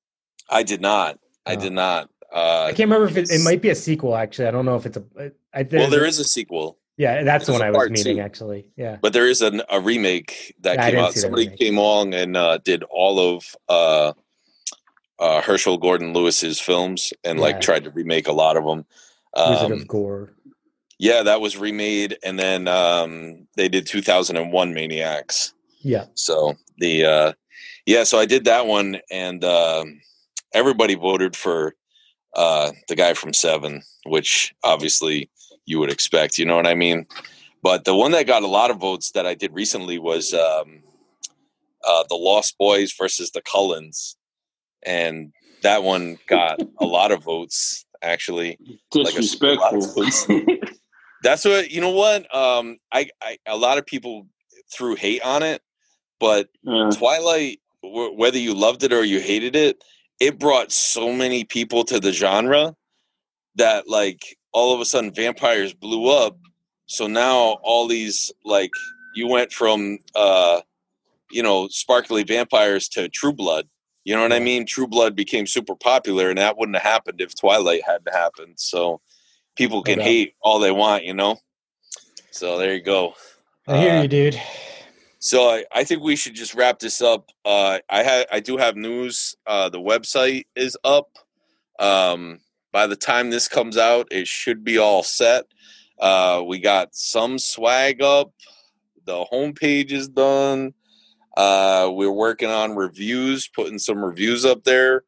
I did not. I Oh. did not. Uh, I can't remember if it, it might be a sequel. Actually, I don't know if it's a. I, well, there is a sequel, Yeah, that's the one I was part meening. two. Actually, yeah. but there is an, a remake that Yeah, came out. Somebody came along and uh, did all of uh, uh, Herschell Gordon Lewis's films and Yeah. like tried to remake a lot of them. Wizard Um, of Gore. yeah, that was remade, and then um, they did 2001 Maniacs. Yeah. So the uh yeah, so I did that one and um everybody voted for uh the guy from 7, which obviously you would expect, you know what I mean? But the one that got a lot of votes that I did recently was um uh The Lost Boys versus the Cullens. And that one got a lot of votes actually. Like a super lot Disrespectful. That's what you know what um I, I a lot of people threw hate on it, but Uh, Twilight, w- whether you loved it or you hated it, it brought so many people to the genre that like all of a sudden vampires blew up. So now all these like you went from uh you know sparkly vampires to True Blood. You know what I mean? True Blood became super popular, and that wouldn't have happened if Twilight hadn't happened. So people can doubt. hate all they want, you know. So there you go. I hear Uh, you, dude. so I, I think we should just wrap this up. Uh, I had I do have news. Uh, the website is up. Um, by the time this comes out, it should be all set. Uh, we got some swag up. The homepage is done. Uh, we're working on reviews, putting some reviews up there.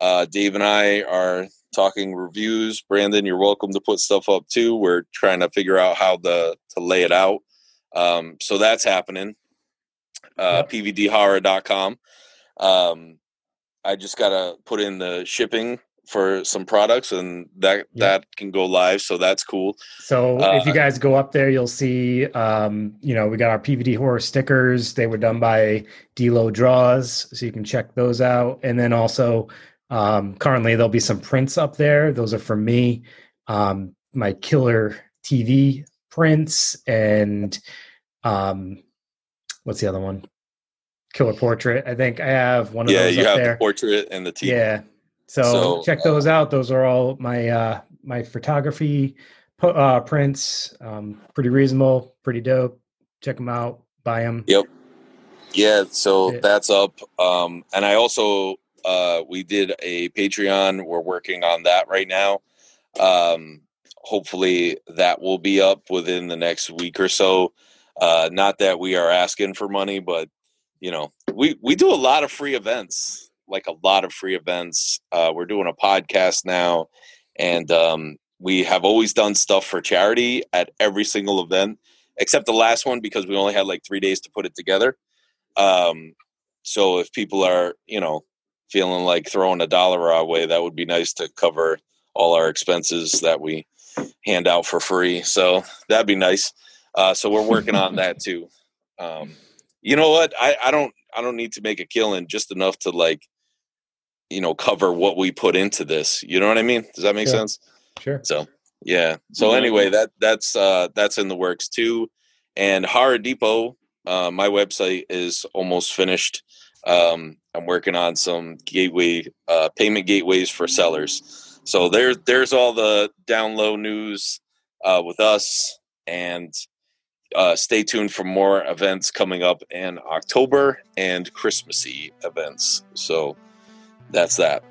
Uh, Dave and I are talking reviews. Brandon, you're welcome to put stuff up too. We're trying to figure out how the to lay it out. Um, so that's happening. Uh, Yep. PVDhorror.com. Um, I just gotta put in the shipping for some products, and that that can go live. So that's cool. So if you Uh, guys go up there, you'll see, um, you know, we got our PVD horror stickers. They were done by Delo Draws, so you can check those out. And then also, um, currently there'll be some prints up there. Those are for me, um, my killer TV prints, and um, what's the other one? Killer portrait. I think I have one of Yeah, those you up have there. the portrait and the T. Yeah. So, So, check those out. Those are all my uh my photography uh prints. Um pretty reasonable, pretty dope. Check them out, buy them. Yep. Yeah, so Yeah. that's up. Um, and I also uh, we did a Patreon. We're working on that right now. Um, hopefully, that will be up within the next week or so. Uh, not that we are asking for money, but you know, we we do a lot of free events, like a lot of free events. Uh, we're doing a podcast now, and um, we have always done stuff for charity at every single event, except the last one because we only had like three days to put it together. Um, so if people are, you know, feeling like throwing a dollar our way, that would be nice to cover all our expenses that we hand out for free. So that'd be nice. Uh, so we're working on that too. Um, you know what? I, I don't I don't need to make a killing just enough to like, you know, cover what we put into this. You know what I mean? Does that make Sure. sense? Sure. So yeah. So Yeah. anyway, that that's uh that's in the works too. And Horror Depot, uh, my website is almost finished. Um, I'm working on some gateway uh, payment gateways for sellers. So there's there's all the down low news uh, with us, and uh, stay tuned for more events coming up in October and Christmassy events. So that's that.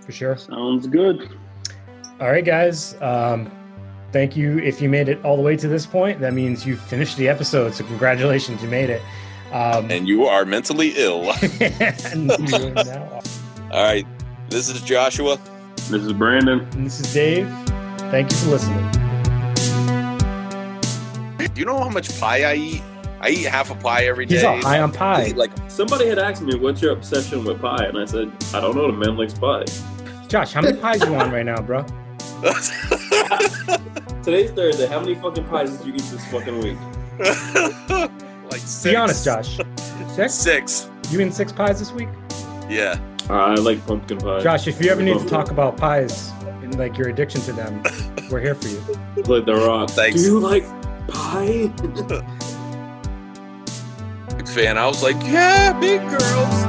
For sure. Sounds good. All right, guys. Um, thank you. If you made it all the way to this point, that means you finished the episode. So congratulations, you made it. Um, And you are mentally ill. and you are now- all right. This is Joshua. This is Brandon. and this is Dave. Thank you for listening. Do you know how much pie I eat? I eat half a pie every day. He's all high on pie. like Somebody had asked me, "What's your obsession with pie?" And I said, "I don't know. The man likes pie." Josh, how many pies you on right now, bro? Today's Thursday. How many fucking pies did you eat this fucking week? like six. Be honest, Josh. Six? Six. You in six pies this week? Yeah. Uh, I like pumpkin pie. Josh, if you ever need to talk about pies and like your addiction to them, we're here for you. like the rock. Thanks. Do you like pie? Fan. I was like, yeah, big girls.